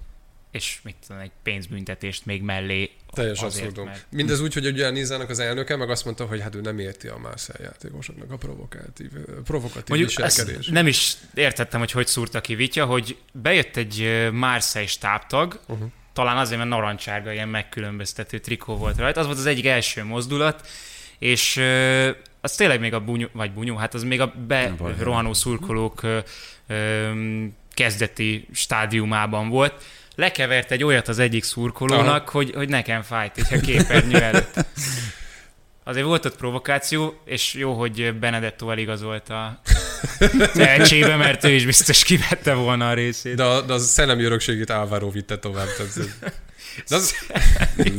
S1: és mit tudom, egy pénzbüntetést még mellé.
S5: Teljes abszurdum. Mert... Mindez úgy, hogy ugye Nizának az elnöke meg azt mondta, hogy hát ő nem érti a Marseille játékosoknak a provokatív, provokatív Mondjuk viselkedés.
S1: nem is értettem, hogy hogy szúrta ki Vitya, hogy bejött egy Marseille stábtag, uh-huh. talán azért, mert narancsárga, ilyen megkülönböztető trikó volt rajta. Az volt az egyik első mozdulat, és az tényleg még a bunyó, vagy bunyó, hát az még a berohanó szurkolók kezdeti stádiumában volt. Lekevert egy olyat az egyik szurkolónak,
S5: Aha.
S1: hogy, hogy nekem fájt így a képernyő előtt. Azért volt ott provokáció, és jó, hogy Benedetto eligazolta a tehetségbe, mert ő is biztos kivette volna a részét.
S5: De, a, de az szellemi örökségét Álvaro vitte tovább. Tehát, de, az,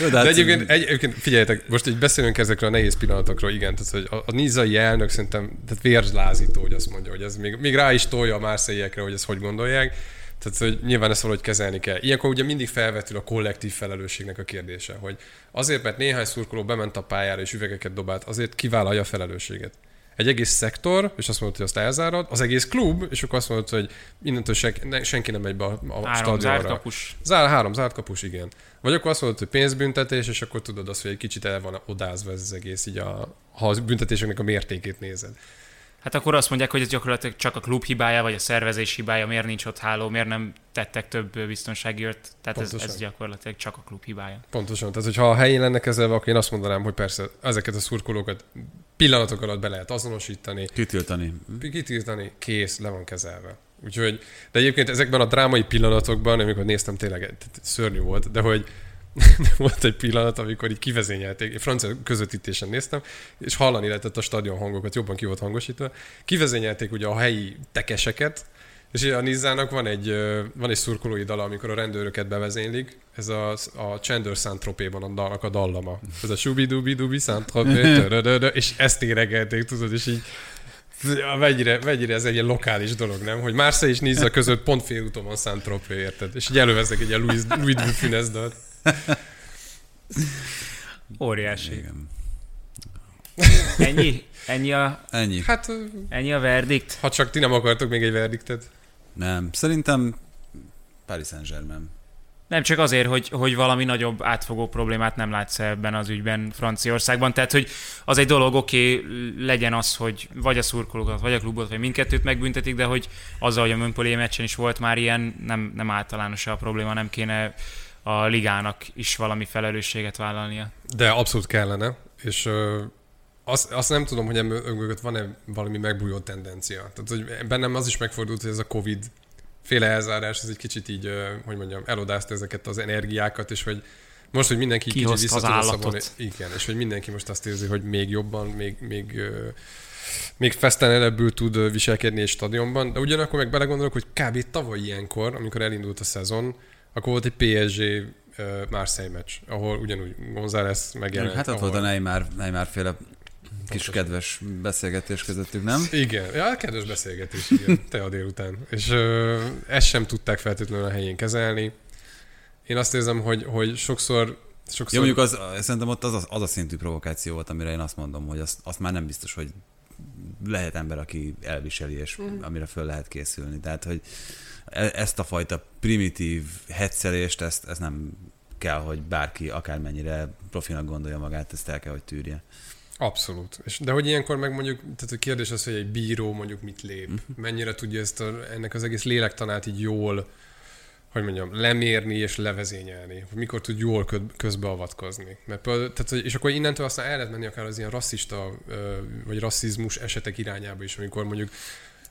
S2: Jó,
S5: de
S2: hát-
S5: egyébként, egy, egyébként figyeljetek, most így beszélünk ezekről a nehéz pillanatokról, igen, tehát hogy a, a nizai elnök szerintem tehát vérzlázító, hogy azt mondja, hogy ez még, még rá is tolja a márszeiekre, hogy ezt hogy gondolják. Tehát, hogy nyilván ezt valahogy kezelni kell. Ilyenkor ugye mindig felvetül a kollektív felelősségnek a kérdése, hogy azért, mert néhány szurkoló bement a pályára és üvegeket dobált, azért kivállalja a felelősséget. Egy egész szektor, és azt mondod, hogy azt elzárad, az egész klub, és akkor azt mondod, hogy innentől senki, ne, senki nem megy be a, a
S1: Három zárt
S5: stadionra.
S1: kapus.
S5: Zár, három zárt kapus, igen. Vagy akkor azt mondod, hogy pénzbüntetés, és akkor tudod azt, hogy egy kicsit el van odázva ez az egész, így a, ha a büntetéseknek a mértékét nézed.
S1: Hát akkor azt mondják, hogy ez gyakorlatilag csak a klub hibája, vagy a szervezés hibája, miért nincs ott háló, miért nem tettek több biztonsági őrt. Tehát ez,
S5: Pontosan.
S1: ez gyakorlatilag csak a klub hibája.
S5: Pontosan. Tehát, hogyha a helyén lenne kezelve, akkor én azt mondanám, hogy persze ezeket a szurkolókat pillanatok alatt be lehet azonosítani,
S2: Kitiltani.
S5: kitiltani, kész, le van kezelve. Úgyhogy, de egyébként ezekben a drámai pillanatokban, amikor néztem, tényleg szörnyű volt, de hogy volt egy pillanat, amikor így kivezényelték, én francia közvetítésen néztem, és hallani lehetett a stadion hangokat, jobban ki volt hangosítva. Kivezényelték ugye a helyi tekeseket, és a Nizzának van egy, van egy szurkolói dala, amikor a rendőröket bevezénylik, ez a, a Chandler Saint-Tropez-ban a dalnak a dallama. Ez a subi dubi dubi Saint-Tropez, és ezt éregelték, tudod, és így mennyire, mennyire ez egy ilyen lokális dolog, nem? Hogy Marseille és Niza között pont félúton van saint tropez érted? És így elővesznek egy ilyen Louis, Louis de Funès dalt.
S1: Óriási.
S2: Igen.
S1: Ennyi? Ennyi a,
S2: Ennyi.
S5: Hát,
S1: ennyi a verdikt?
S5: ha csak ti nem akartok még egy verdiktet.
S2: Nem. Szerintem Paris Saint-Germain.
S1: Nem csak azért, hogy, hogy valami nagyobb átfogó problémát nem látsz ebben az ügyben Franciaországban. Tehát, hogy az egy dolog, oké, okay, legyen az, hogy vagy a szurkolókat, vagy a klubot, vagy mindkettőt megbüntetik, de hogy azzal, hogy a Montpellier meccsen is volt már ilyen, nem, nem általános a probléma, nem kéne a ligának is valami felelősséget vállalnia.
S5: De abszolút kellene, és ö, azt, azt nem tudom, hogy mögött van-e valami megbújó tendencia. Tehát, hogy bennem az is megfordult, hogy ez a Covid féle elzárás, ez egy kicsit így, hogy mondjam, elodázta ezeket az energiákat, és hogy most, hogy mindenki kicsit
S1: Kihozta
S5: vissza tud szabadulni. Igen, és hogy mindenki most azt érzi, hogy még jobban, még, még, még fesztenerebbül tud ö, viselkedni egy stadionban, de ugyanakkor meg belegondolok, hogy kb. tavaly ilyenkor, amikor elindult a szezon, akkor volt egy PSG Marseille meccs, ahol ugyanúgy González megjelent.
S2: Hát ott
S5: ahol...
S2: volt a Neymar, Neymar féle kis kedves beszélgetés közöttük, nem?
S5: Igen, ja, kedves beszélgetés, igen, te a délután. És ö, ezt sem tudták feltétlenül a helyén kezelni. Én azt érzem, hogy, hogy sokszor, sokszor
S2: Jó, mondjuk az, szerintem ott az, az, az a szintű provokáció volt, amire én azt mondom, hogy azt, azt már nem biztos, hogy lehet ember, aki elviseli, és
S5: Mhm.
S2: amire föl lehet készülni. Tehát, hogy ezt a fajta primitív hetszelést, ezt, ezt nem kell, hogy bárki akármennyire profinak gondolja magát, ezt el kell, hogy tűrje.
S5: Abszolút. És, de hogy ilyenkor meg mondjuk, tehát a kérdés az, hogy egy bíró mondjuk mit lép,
S2: Mhm.
S5: mennyire tudja ezt a, ennek az egész lélektanát így jól, hogy mondjam, lemérni és levezényelni, hogy mikor tud jól kö- közbeavatkozni. Mert például, tehát, és akkor innentől aztán el lehet menni akár az ilyen rasszista vagy rasszizmus esetek irányába is, amikor mondjuk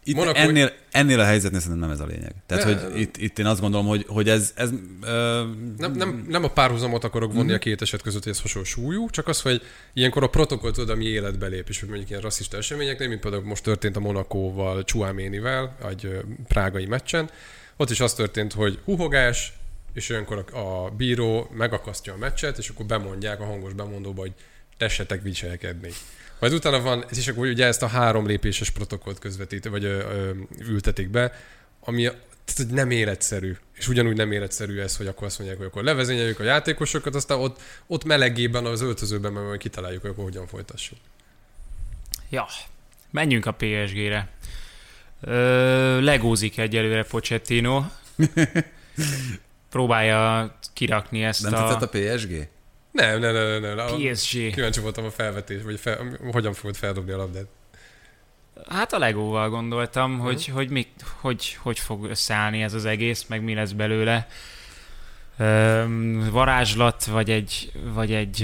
S2: Itt
S5: Monaco-
S2: ennél, ennél a helyzetnél szerintem nem ez a lényeg. Tehát,
S5: Ne-
S2: hogy itt, itt én azt gondolom, hogy, hogy ez, ez ö,
S5: Nem, nem, nem a párhuzamot akarok vonni a két eset között, hogy ez hasonló súlyú, csak az, hogy ilyenkor a protokoll tudod, ami életbe lép, és hogy mondjuk ilyen rasszista eseményeknél, mint például most történt a Monakóval, Csuáménivel, egy prágai meccsen, ott is az történt, hogy huhogás, és olyankor a, a bíró megakasztja a meccset, és akkor bemondják a hangos bemondóba, hogy tessetek viselkedni. Majd utána van, és akkor ugye ezt a három lépéses protokollt közvetít, vagy ö, ö, ültetik be, ami tehát, hogy nem életszerű. És ugyanúgy nem életszerű ez, hogy akkor azt mondják, hogy akkor levezényeljük a játékosokat, aztán ott, ott melegében az öltözőben meg majd kitaláljuk, hogy akkor hogyan folytassuk.
S1: Ja, menjünk a PSG-re. Ö, legózik egyelőre Pochettino. Próbálja kirakni ezt
S2: nem
S1: a,
S2: a PSG?
S5: Nem, nem, nem, nem. nem.
S1: PSG.
S5: Kíváncsi voltam a felvetés, vagy fel, hogyan fogod feldobni a labdát.
S1: Hát a Legóval gondoltam,
S5: Mhm.
S1: hogy, hogy, mi, hogy, hogy fog összeállni ez az egész, meg mi lesz belőle. Öm, varázslat, vagy egy, vagy egy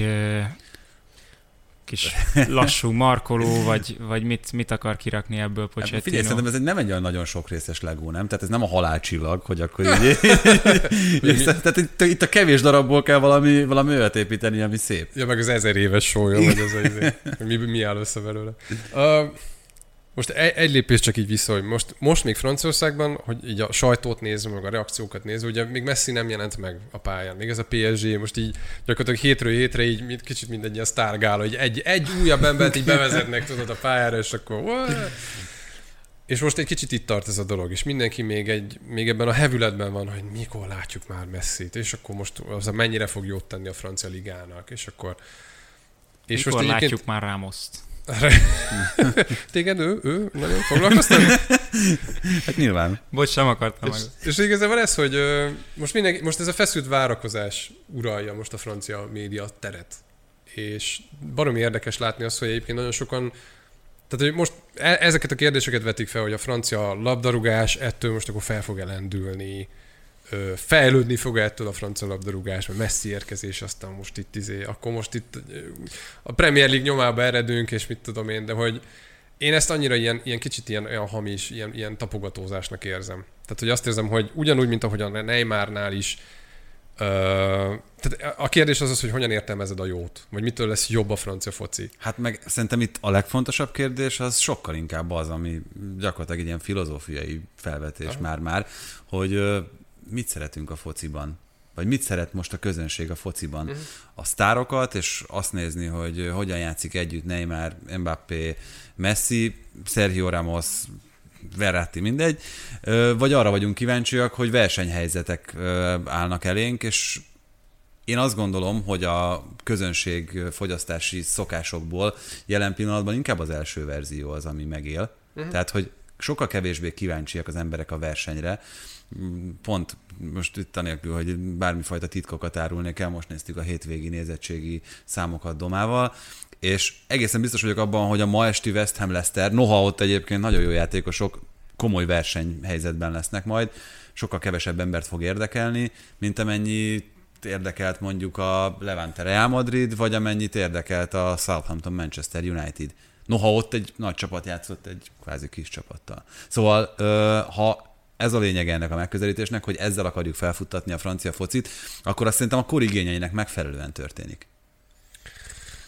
S1: kis lassú markoló, vagy, vagy mit, mit akar kirakni ebből
S2: Hát, figyelj,
S1: Pochettino?
S2: szerintem ez egy nem egy olyan nagyon sok részes legó, nem? Tehát ez nem a halálcsillag, hogy akkor így... így tehát itt, itt, a kevés darabból kell valami, valami olyat építeni, ami szép.
S5: Ja, meg az ezer éves sója, vagy az, hogy mi, mi áll össze belőle. Uh, most egy, egy lépés csak így vissza, hogy most, most még Franciaországban, hogy így a sajtót nézve, meg a reakciókat nézve, ugye még Messi nem jelent meg a pályán. Még ez a PSG most így gyakorlatilag hétről hétre így mint- kicsit mint egy ilyen sztárgála, hogy egy, egy újabb embert így bevezetnek tudod a pályára, és akkor "What?" és most egy kicsit itt tart ez a dolog, és mindenki még, egy, még ebben a hevületben van, hogy mikor látjuk már Messi-t, és akkor most az a mennyire fog jót tenni a francia ligának, és akkor...
S1: És Mikor látjuk már Rámoszt?
S5: Téged ő, ő nagyon foglalkoztat?
S2: Hát nyilván.
S1: Bocs, sem akartam
S5: és,
S1: meg.
S5: és igazából ez, hogy most, mindenki, most ez a feszült várakozás uralja most a francia média teret. És baromi érdekes látni azt, hogy egyébként nagyon sokan tehát, hogy most e- ezeket a kérdéseket vetik fel, hogy a francia labdarúgás ettől most akkor fel fog elendülni, fejlődni fog ettől a francia labdarúgás, mert messzi érkezés, aztán most itt izé, akkor most itt a Premier League nyomába eredünk, és mit tudom én, de hogy én ezt annyira ilyen, ilyen kicsit ilyen, olyan hamis, ilyen, ilyen tapogatózásnak érzem. Tehát, hogy azt érzem, hogy ugyanúgy, mint ahogy a Neymarnál is, ö, tehát a kérdés az az, hogy hogyan értelmezed a jót, vagy mitől lesz jobb a francia foci.
S2: Hát meg szerintem itt a legfontosabb kérdés az sokkal inkább az, ami gyakorlatilag egy ilyen filozófiai felvetés már-már, hogy mit szeretünk a fociban. Vagy mit szeret most a közönség a fociban?
S5: Mhm.
S2: Uh-huh. A sztárokat, és azt nézni, hogy hogyan játszik együtt Neymar, Mbappé, Messi, Sergio Ramos, Verratti, mindegy, vagy arra vagyunk kíváncsiak, hogy versenyhelyzetek állnak elénk, és én azt gondolom, hogy a közönség fogyasztási szokásokból jelen pillanatban inkább az első verzió az, ami megél. Uh-huh. Tehát, hogy sokkal kevésbé kíváncsiak az emberek a versenyre. Pont most itt anélkül, hogy bármifajta titkokat árulnék el, most néztük a hétvégi nézettségi számokat Domával, és egészen biztos vagyok abban, hogy a ma esti West Ham Leicester, noha ott egyébként nagyon jó játékosok, komoly versenyhelyzetben lesznek majd, sokkal kevesebb embert fog érdekelni, mint amennyi érdekelt mondjuk a Levante Real Madrid, vagy amennyit érdekelt a Southampton Manchester United. Noha ott egy nagy csapat játszott egy kvázi kis csapattal. Szóval, ha ez a lényeg ennek a megközelítésnek, hogy ezzel akarjuk felfuttatni a francia focit, akkor azt szerintem a korigényeinek megfelelően történik.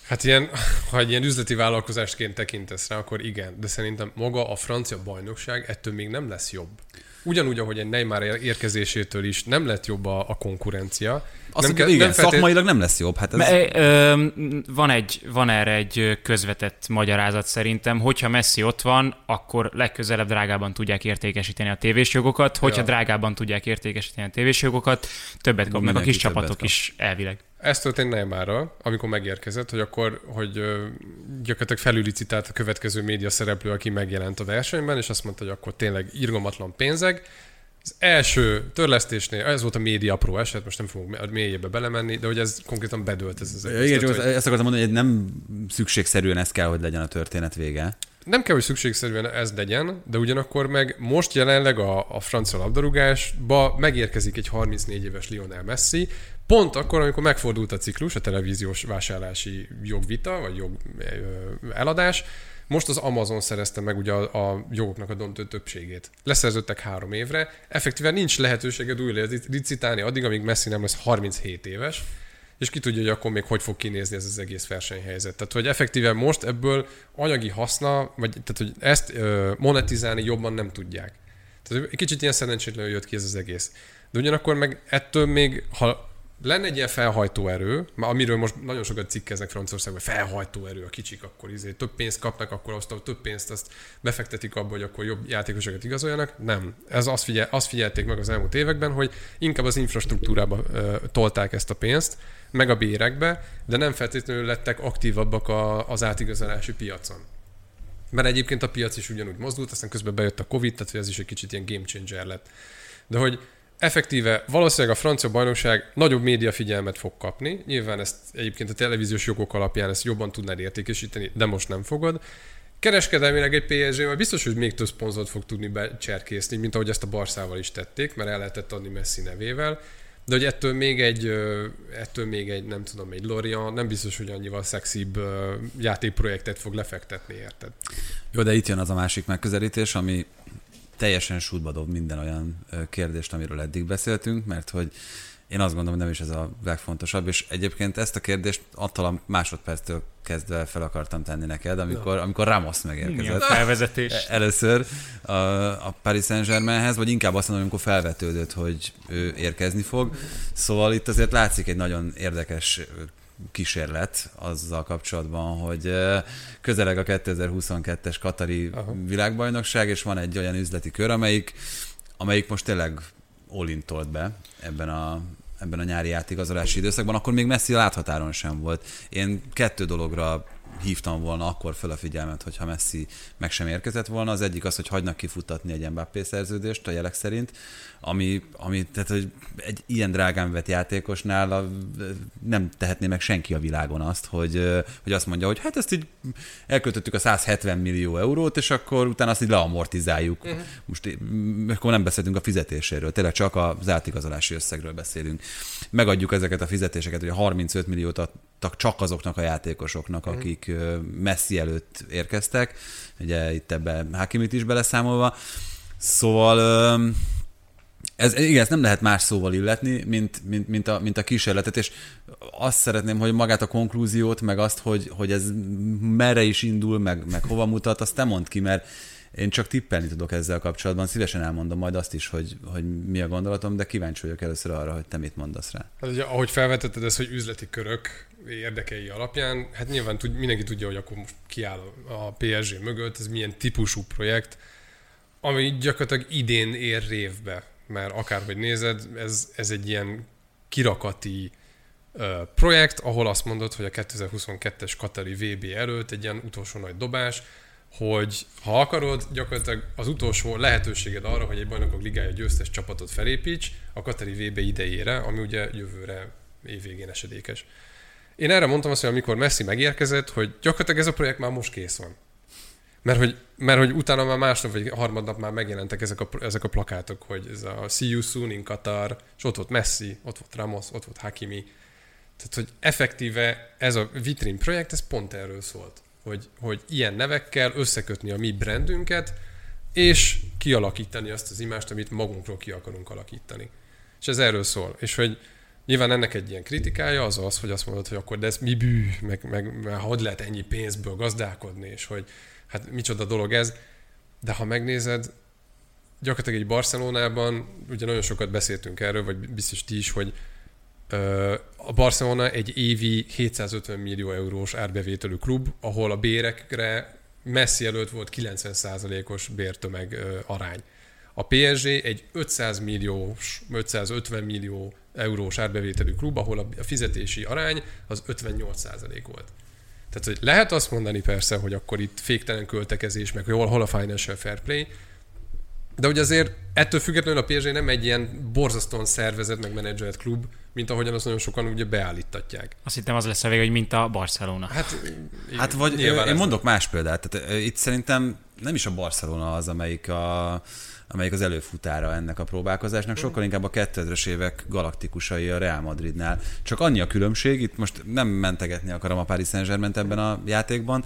S5: Hát ilyen, ha egy ilyen üzleti vállalkozásként tekintesz rá, akkor igen, de szerintem maga a francia bajnokság ettől még nem lesz jobb. Ugyanúgy, ahogy egy Neymar érkezésétől is nem lett jobb a, a konkurencia.
S2: Azt nem
S5: kell-
S2: igen,
S5: feltét-
S2: szakmailag nem lesz jobb. Hát ez,
S1: Me- ö, van, egy, van erre egy közvetett magyarázat szerintem, hogyha Messi ott van, akkor legközelebb drágában tudják értékesíteni a tévés jogokat, hogyha
S5: Ja.
S1: drágában tudják értékesíteni a tévés jogokat, többet kapnak a kis csapatok
S2: kap.
S1: is elvileg.
S5: Ez történt Neymarral, amikor megérkezett, hogy akkor, hogy gyakorlatilag felülicitált a következő média szereplő, aki megjelent a versenyben, és azt mondta, hogy akkor tényleg irgalmatlan pénzeg. Az első törlesztésnél, ez volt a média apró eset, most nem fogunk mélyébe belemenni, de hogy ez konkrétan bedőlt ez az egész.
S2: igen,
S5: Tehát, hogy
S2: ezt akartam mondani, hogy nem szükségszerűen ez kell, hogy legyen a történet vége.
S5: Nem kell, hogy szükségszerűen ez legyen, de ugyanakkor meg most jelenleg a, a francia labdarúgásba megérkezik egy 34 éves Lionel Messi, pont akkor, amikor megfordult a ciklus, a televíziós vásárlási jogvita, vagy jog eladás, most az Amazon szerezte meg ugye a, a jogoknak a döntő többségét. Leszerződtek három évre, effektíven nincs lehetőséged újra licitálni addig, amíg Messi nem lesz 37 éves, és ki tudja, hogy akkor még hogy fog kinézni ez az egész versenyhelyzet. Tehát, hogy effektíven most ebből anyagi haszna, vagy tehát, hogy ezt monetizálni jobban nem tudják. Tehát egy kicsit ilyen szerencsétlenül jött ki ez az egész. De ugyanakkor meg ettől még, ha lenne egy ilyen felhajtó erő, amiről most nagyon sokat cikkeznek Franciaországban, felhajtó erő, a kicsik akkor izé, több pénzt kapnak, akkor azt a több pénzt azt befektetik abba, hogy akkor jobb játékosokat igazoljanak. Nem. Ez azt, figyel, azt figyelték meg az elmúlt években, hogy inkább az infrastruktúrába ö, tolták ezt a pénzt, meg a bérekbe, de nem feltétlenül lettek aktívabbak a, az átigazolási piacon. Mert egyébként a piac is ugyanúgy mozdult, aztán közben bejött a Covid, tehát ez is egy kicsit ilyen game changer lett. De hogy effektíve valószínűleg a francia bajnokság nagyobb média figyelmet fog kapni. Nyilván ezt egyébként a televíziós jogok alapján ezt jobban tudnád értékesíteni, de most nem fogod. Kereskedelmileg egy PSG, majd biztos, hogy még több szponzort fog tudni becserkészni, mint ahogy ezt a Barszával is tették, mert el lehetett adni Messi nevével. De hogy ettől még egy, ettől még egy, nem tudom, egy Lorient nem biztos, hogy annyival szexibb játékprojektet fog lefektetni, érted?
S2: Jó, de itt jön az a másik megközelítés, ami teljesen sútba dob minden olyan kérdést, amiről eddig beszéltünk, mert hogy én azt gondolom, hogy nem is ez a legfontosabb, és egyébként ezt a kérdést attól a másodperctől kezdve fel akartam tenni neked, amikor, amikor Ramos
S1: Mi a
S2: megérkezett.
S1: felvezetés?
S2: Először a, a Paris Saint-Germainhez, vagy inkább azt mondom, amikor felvetődött, hogy ő érkezni fog. Szóval itt azért látszik egy nagyon érdekes kísérlet azzal kapcsolatban, hogy közeleg a 2022-es Katari
S5: Aha.
S2: világbajnokság, és van egy olyan üzleti kör, amelyik, amelyik most tényleg all tolt be ebben a, ebben a nyári átigazolási időszakban, akkor még Messi láthatáron sem volt. Én kettő dologra hívtam volna akkor fel a figyelmet, hogyha Messi meg sem érkezett volna. Az egyik az, hogy hagynak kifutatni egy Mbappé szerződést a jelek szerint, ami, ami tehát, hogy egy ilyen drágán vett játékosnál a, nem tehetné meg senki a világon azt, hogy, hogy azt mondja, hogy hát ezt így elköltöttük a 170 millió eurót, és akkor utána azt így leamortizáljuk. Uh-huh. Most akkor nem beszélünk a fizetéséről, tényleg csak az átigazolási összegről beszélünk. Megadjuk ezeket a fizetéseket, hogy a 35 milliót adtak csak azoknak a játékosoknak, akik ö, Messi előtt érkeztek, ugye itt ebbe Hakimit is beleszámolva. Szóval ez, igen, ezt nem lehet más szóval illetni, mint, mint, mint, a, mint a kísérletet, és azt szeretném, hogy magát a konklúziót, meg azt, hogy, hogy ez merre is indul, meg, meg hova mutat, azt te mondd ki, mert én csak tippelni tudok ezzel kapcsolatban, szívesen elmondom majd azt is, hogy, hogy mi a gondolatom, de kíváncsi vagyok először arra, hogy te mit mondasz rá.
S5: Hát ugye, ahogy felvetetted ezt, hogy üzleti körök érdekei alapján, hát nyilván tud, mindenki tudja, hogy akkor most kiáll a PSG mögött, ez milyen típusú projekt, ami gyakorlatilag idén ér révbe, mert akárhogy nézed, ez, ez egy ilyen kirakati projekt, ahol azt mondod, hogy a 2022-es Katari VB előtt egy ilyen utolsó nagy dobás, hogy ha akarod, gyakorlatilag az utolsó lehetőséged arra, hogy egy bajnokok ligája győztes csapatot felépíts a Katari VB idejére, ami ugye jövőre évvégén esedékes. Én erre mondtam azt, hogy amikor Messi megérkezett, hogy gyakorlatilag ez a projekt már most kész van. Mert hogy, mert hogy utána már másnap vagy harmadnap már megjelentek ezek a, ezek a plakátok, hogy ez a See you soon in Qatar, és ott volt Messi, ott volt Ramos, ott volt Hakimi. Tehát, hogy effektíve ez a vitrin projekt, ez pont erről szólt. Hogy, hogy ilyen nevekkel összekötni a mi brandünket, és kialakítani azt az imást, amit magunkról ki akarunk alakítani. És ez erről szól. És hogy nyilván ennek egy ilyen kritikája az az, hogy azt mondod, hogy akkor de ez mi bű, meg, meg, meg hogy lehet ennyi pénzből gazdálkodni, és hogy hát micsoda dolog ez. De ha megnézed, gyakorlatilag egy Barcelonában, ugye nagyon sokat beszéltünk erről, vagy biztos ti is, hogy ö, a Barcelona egy évi 750 millió eurós árbevételű klub, ahol a bérekre messzi előtt volt 90%-os bértömeg ö, arány. A PSG egy 500 milliós, 550 millió eurós árbevételű klub, ahol a fizetési arány az 58% volt. Tehát, hogy lehet azt mondani persze, hogy akkor itt féktelen költekezés, meg hol, hol a financial fair play, de hogy azért ettől függetlenül a PSG nem egy ilyen borzasztóan szervezett, meg menedzselt klub, mint ahogyan azt nagyon sokan ugye beállítatják.
S1: Azt hittem az lesz a vége, hogy mint a Barcelona.
S5: Hát,
S2: Hát vagy én mondok más példát. Tehát itt szerintem nem is a Barcelona az, amelyik, a, amelyik az előfutára ennek a próbálkozásnak, sokkal inkább a 2000-es évek galaktikusai a Real Madridnál. Csak annyi a különbség, itt most nem mentegetni akarom a Paris Saint-Germain ebben a játékban,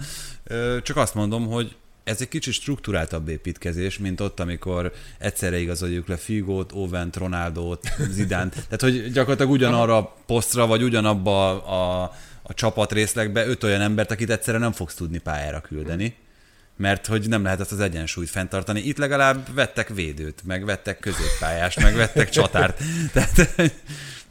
S2: csak azt mondom, hogy ez egy kicsit struktúráltabb építkezés, mint ott, amikor egyszerre igazoljuk le Figót, Ovent, Ronaldót, Zidánt. Tehát, hogy gyakorlatilag ugyanarra a posztra, vagy ugyanabba a, a, a csapatrészlegbe öt olyan embert, akit egyszerre nem fogsz tudni pályára küldeni mert hogy nem lehet ezt az egyensúlyt fenntartani. Itt legalább vettek védőt, meg vettek középpályást, meg vettek csatárt. Tehát,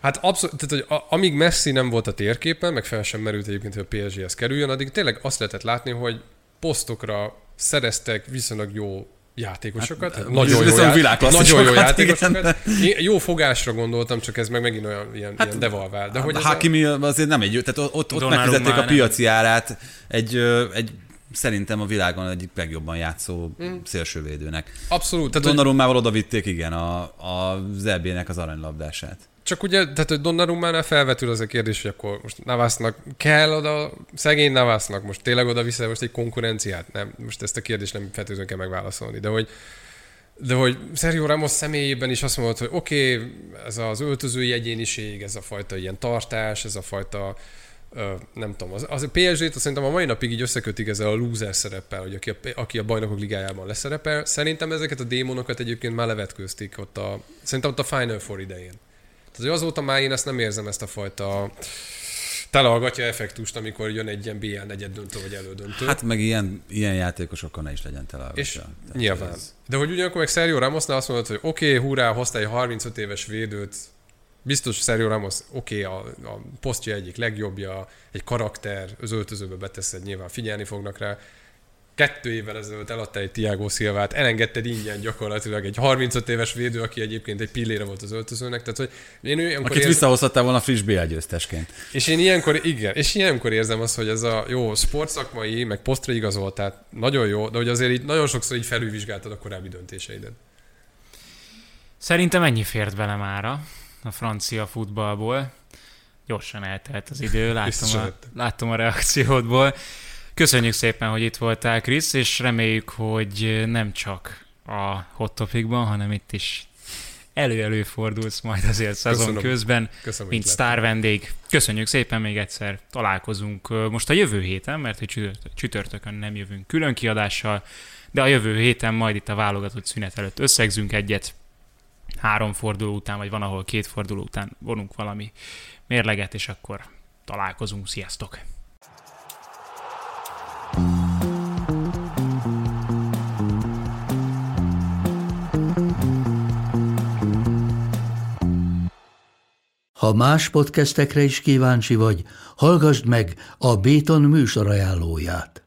S5: Hát abszolút, tehát hogy a, amíg Messi nem volt a térképen, meg fel sem merült egyébként, hogy a PSG-hez kerüljön, addig tényleg azt lehetett látni, hogy posztokra szereztek viszonylag jó játékosokat, hát, nagyon, jó,
S2: viszont
S5: já-
S2: világklasszisokat,
S5: nagyon jó
S2: igen.
S5: játékosokat. Én jó fogásra gondoltam, csak ez meg megint olyan ilyen, hát, ilyen devalvál. De hogy ez a-
S2: Hakimi azért nem egy jó, tehát ott, ott megfizették a
S1: nem.
S2: piaci árát egy, egy szerintem a világon egyik legjobban játszó szélsővédőnek.
S5: abszolút. Tehát, hogy
S2: Donnarummával oda vitték, igen, a, a ZB-nek az aranylabdását.
S5: Csak ugye, tehát hogy Donnarummánál felvetül az a kérdés, hogy akkor most Navasnak kell oda, szegény Navasnak most tényleg oda vissza most egy konkurenciát? Nem, most ezt a kérdést nem feltétlenül kell megválaszolni, de hogy de hogy Sergio Ramos személyében is azt mondod, hogy oké, okay, ez az öltözői egyéniség, ez a fajta ilyen tartás, ez a fajta nem tudom, az, az a PSG-t azt szerintem a mai napig így összekötik ezzel a loser szereppel, hogy aki a, aki a bajnokok ligájában leszerepel. Szerintem ezeket a démonokat egyébként már levetkőzték ott a, szerintem ott a Final Four idején. Tehát azóta már én ezt nem érzem ezt a fajta telealgatja effektust, amikor jön egy ilyen BL negyed döntő vagy elődöntő.
S2: Hát meg ilyen, ilyen játékosokkal ne is legyen telealgatja.
S5: És Tehát nyilván. Ez... De hogy ugyanakkor meg Sergio Ramosnál azt mondod, hogy oké, okay, hurrá, hozta egy 35 éves védőt, biztos Sergio Ramos oké, okay, a, a posztja egyik legjobbja, egy karakter, az öltözőbe beteszed, nyilván figyelni fognak rá, kettő évvel ezelőtt eladta egy Tiago Szilvát, elengedted ingyen gyakorlatilag egy 35 éves védő, aki egyébként egy pillére volt az öltözőnek. Tehát, hogy én
S2: Akit érzem... visszahozhattál volna friss BL győztesként.
S5: És én ilyenkor, igen, és ilyenkor érzem azt, hogy ez a jó sportszakmai, meg posztra igazolt, tehát nagyon jó, de hogy azért így nagyon sokszor így felülvizsgáltad a korábbi döntéseidet.
S1: Szerintem ennyi fért bele mára a francia futballból. Gyorsan eltelt az idő, láttam a, láttam a reakciódból. Köszönjük szépen, hogy itt voltál, Krisz, és reméljük, hogy nem csak a Hot Topicban, hanem itt is elő-elő fordulsz majd azért szezon Köszönöm. közben, Köszönöm, mint sztár vendég. Köszönjük szépen még egyszer, találkozunk most a jövő héten, mert hogy csütörtökön nem jövünk külön kiadással, de a jövő héten majd itt a válogatott szünet előtt összegzünk egyet, három forduló után, vagy van, ahol két forduló után vonunk valami mérleget, és akkor találkozunk. Sziasztok!
S6: Ha más podcastekre is kíváncsi vagy, hallgassd meg a Béton műsor ajánlóját.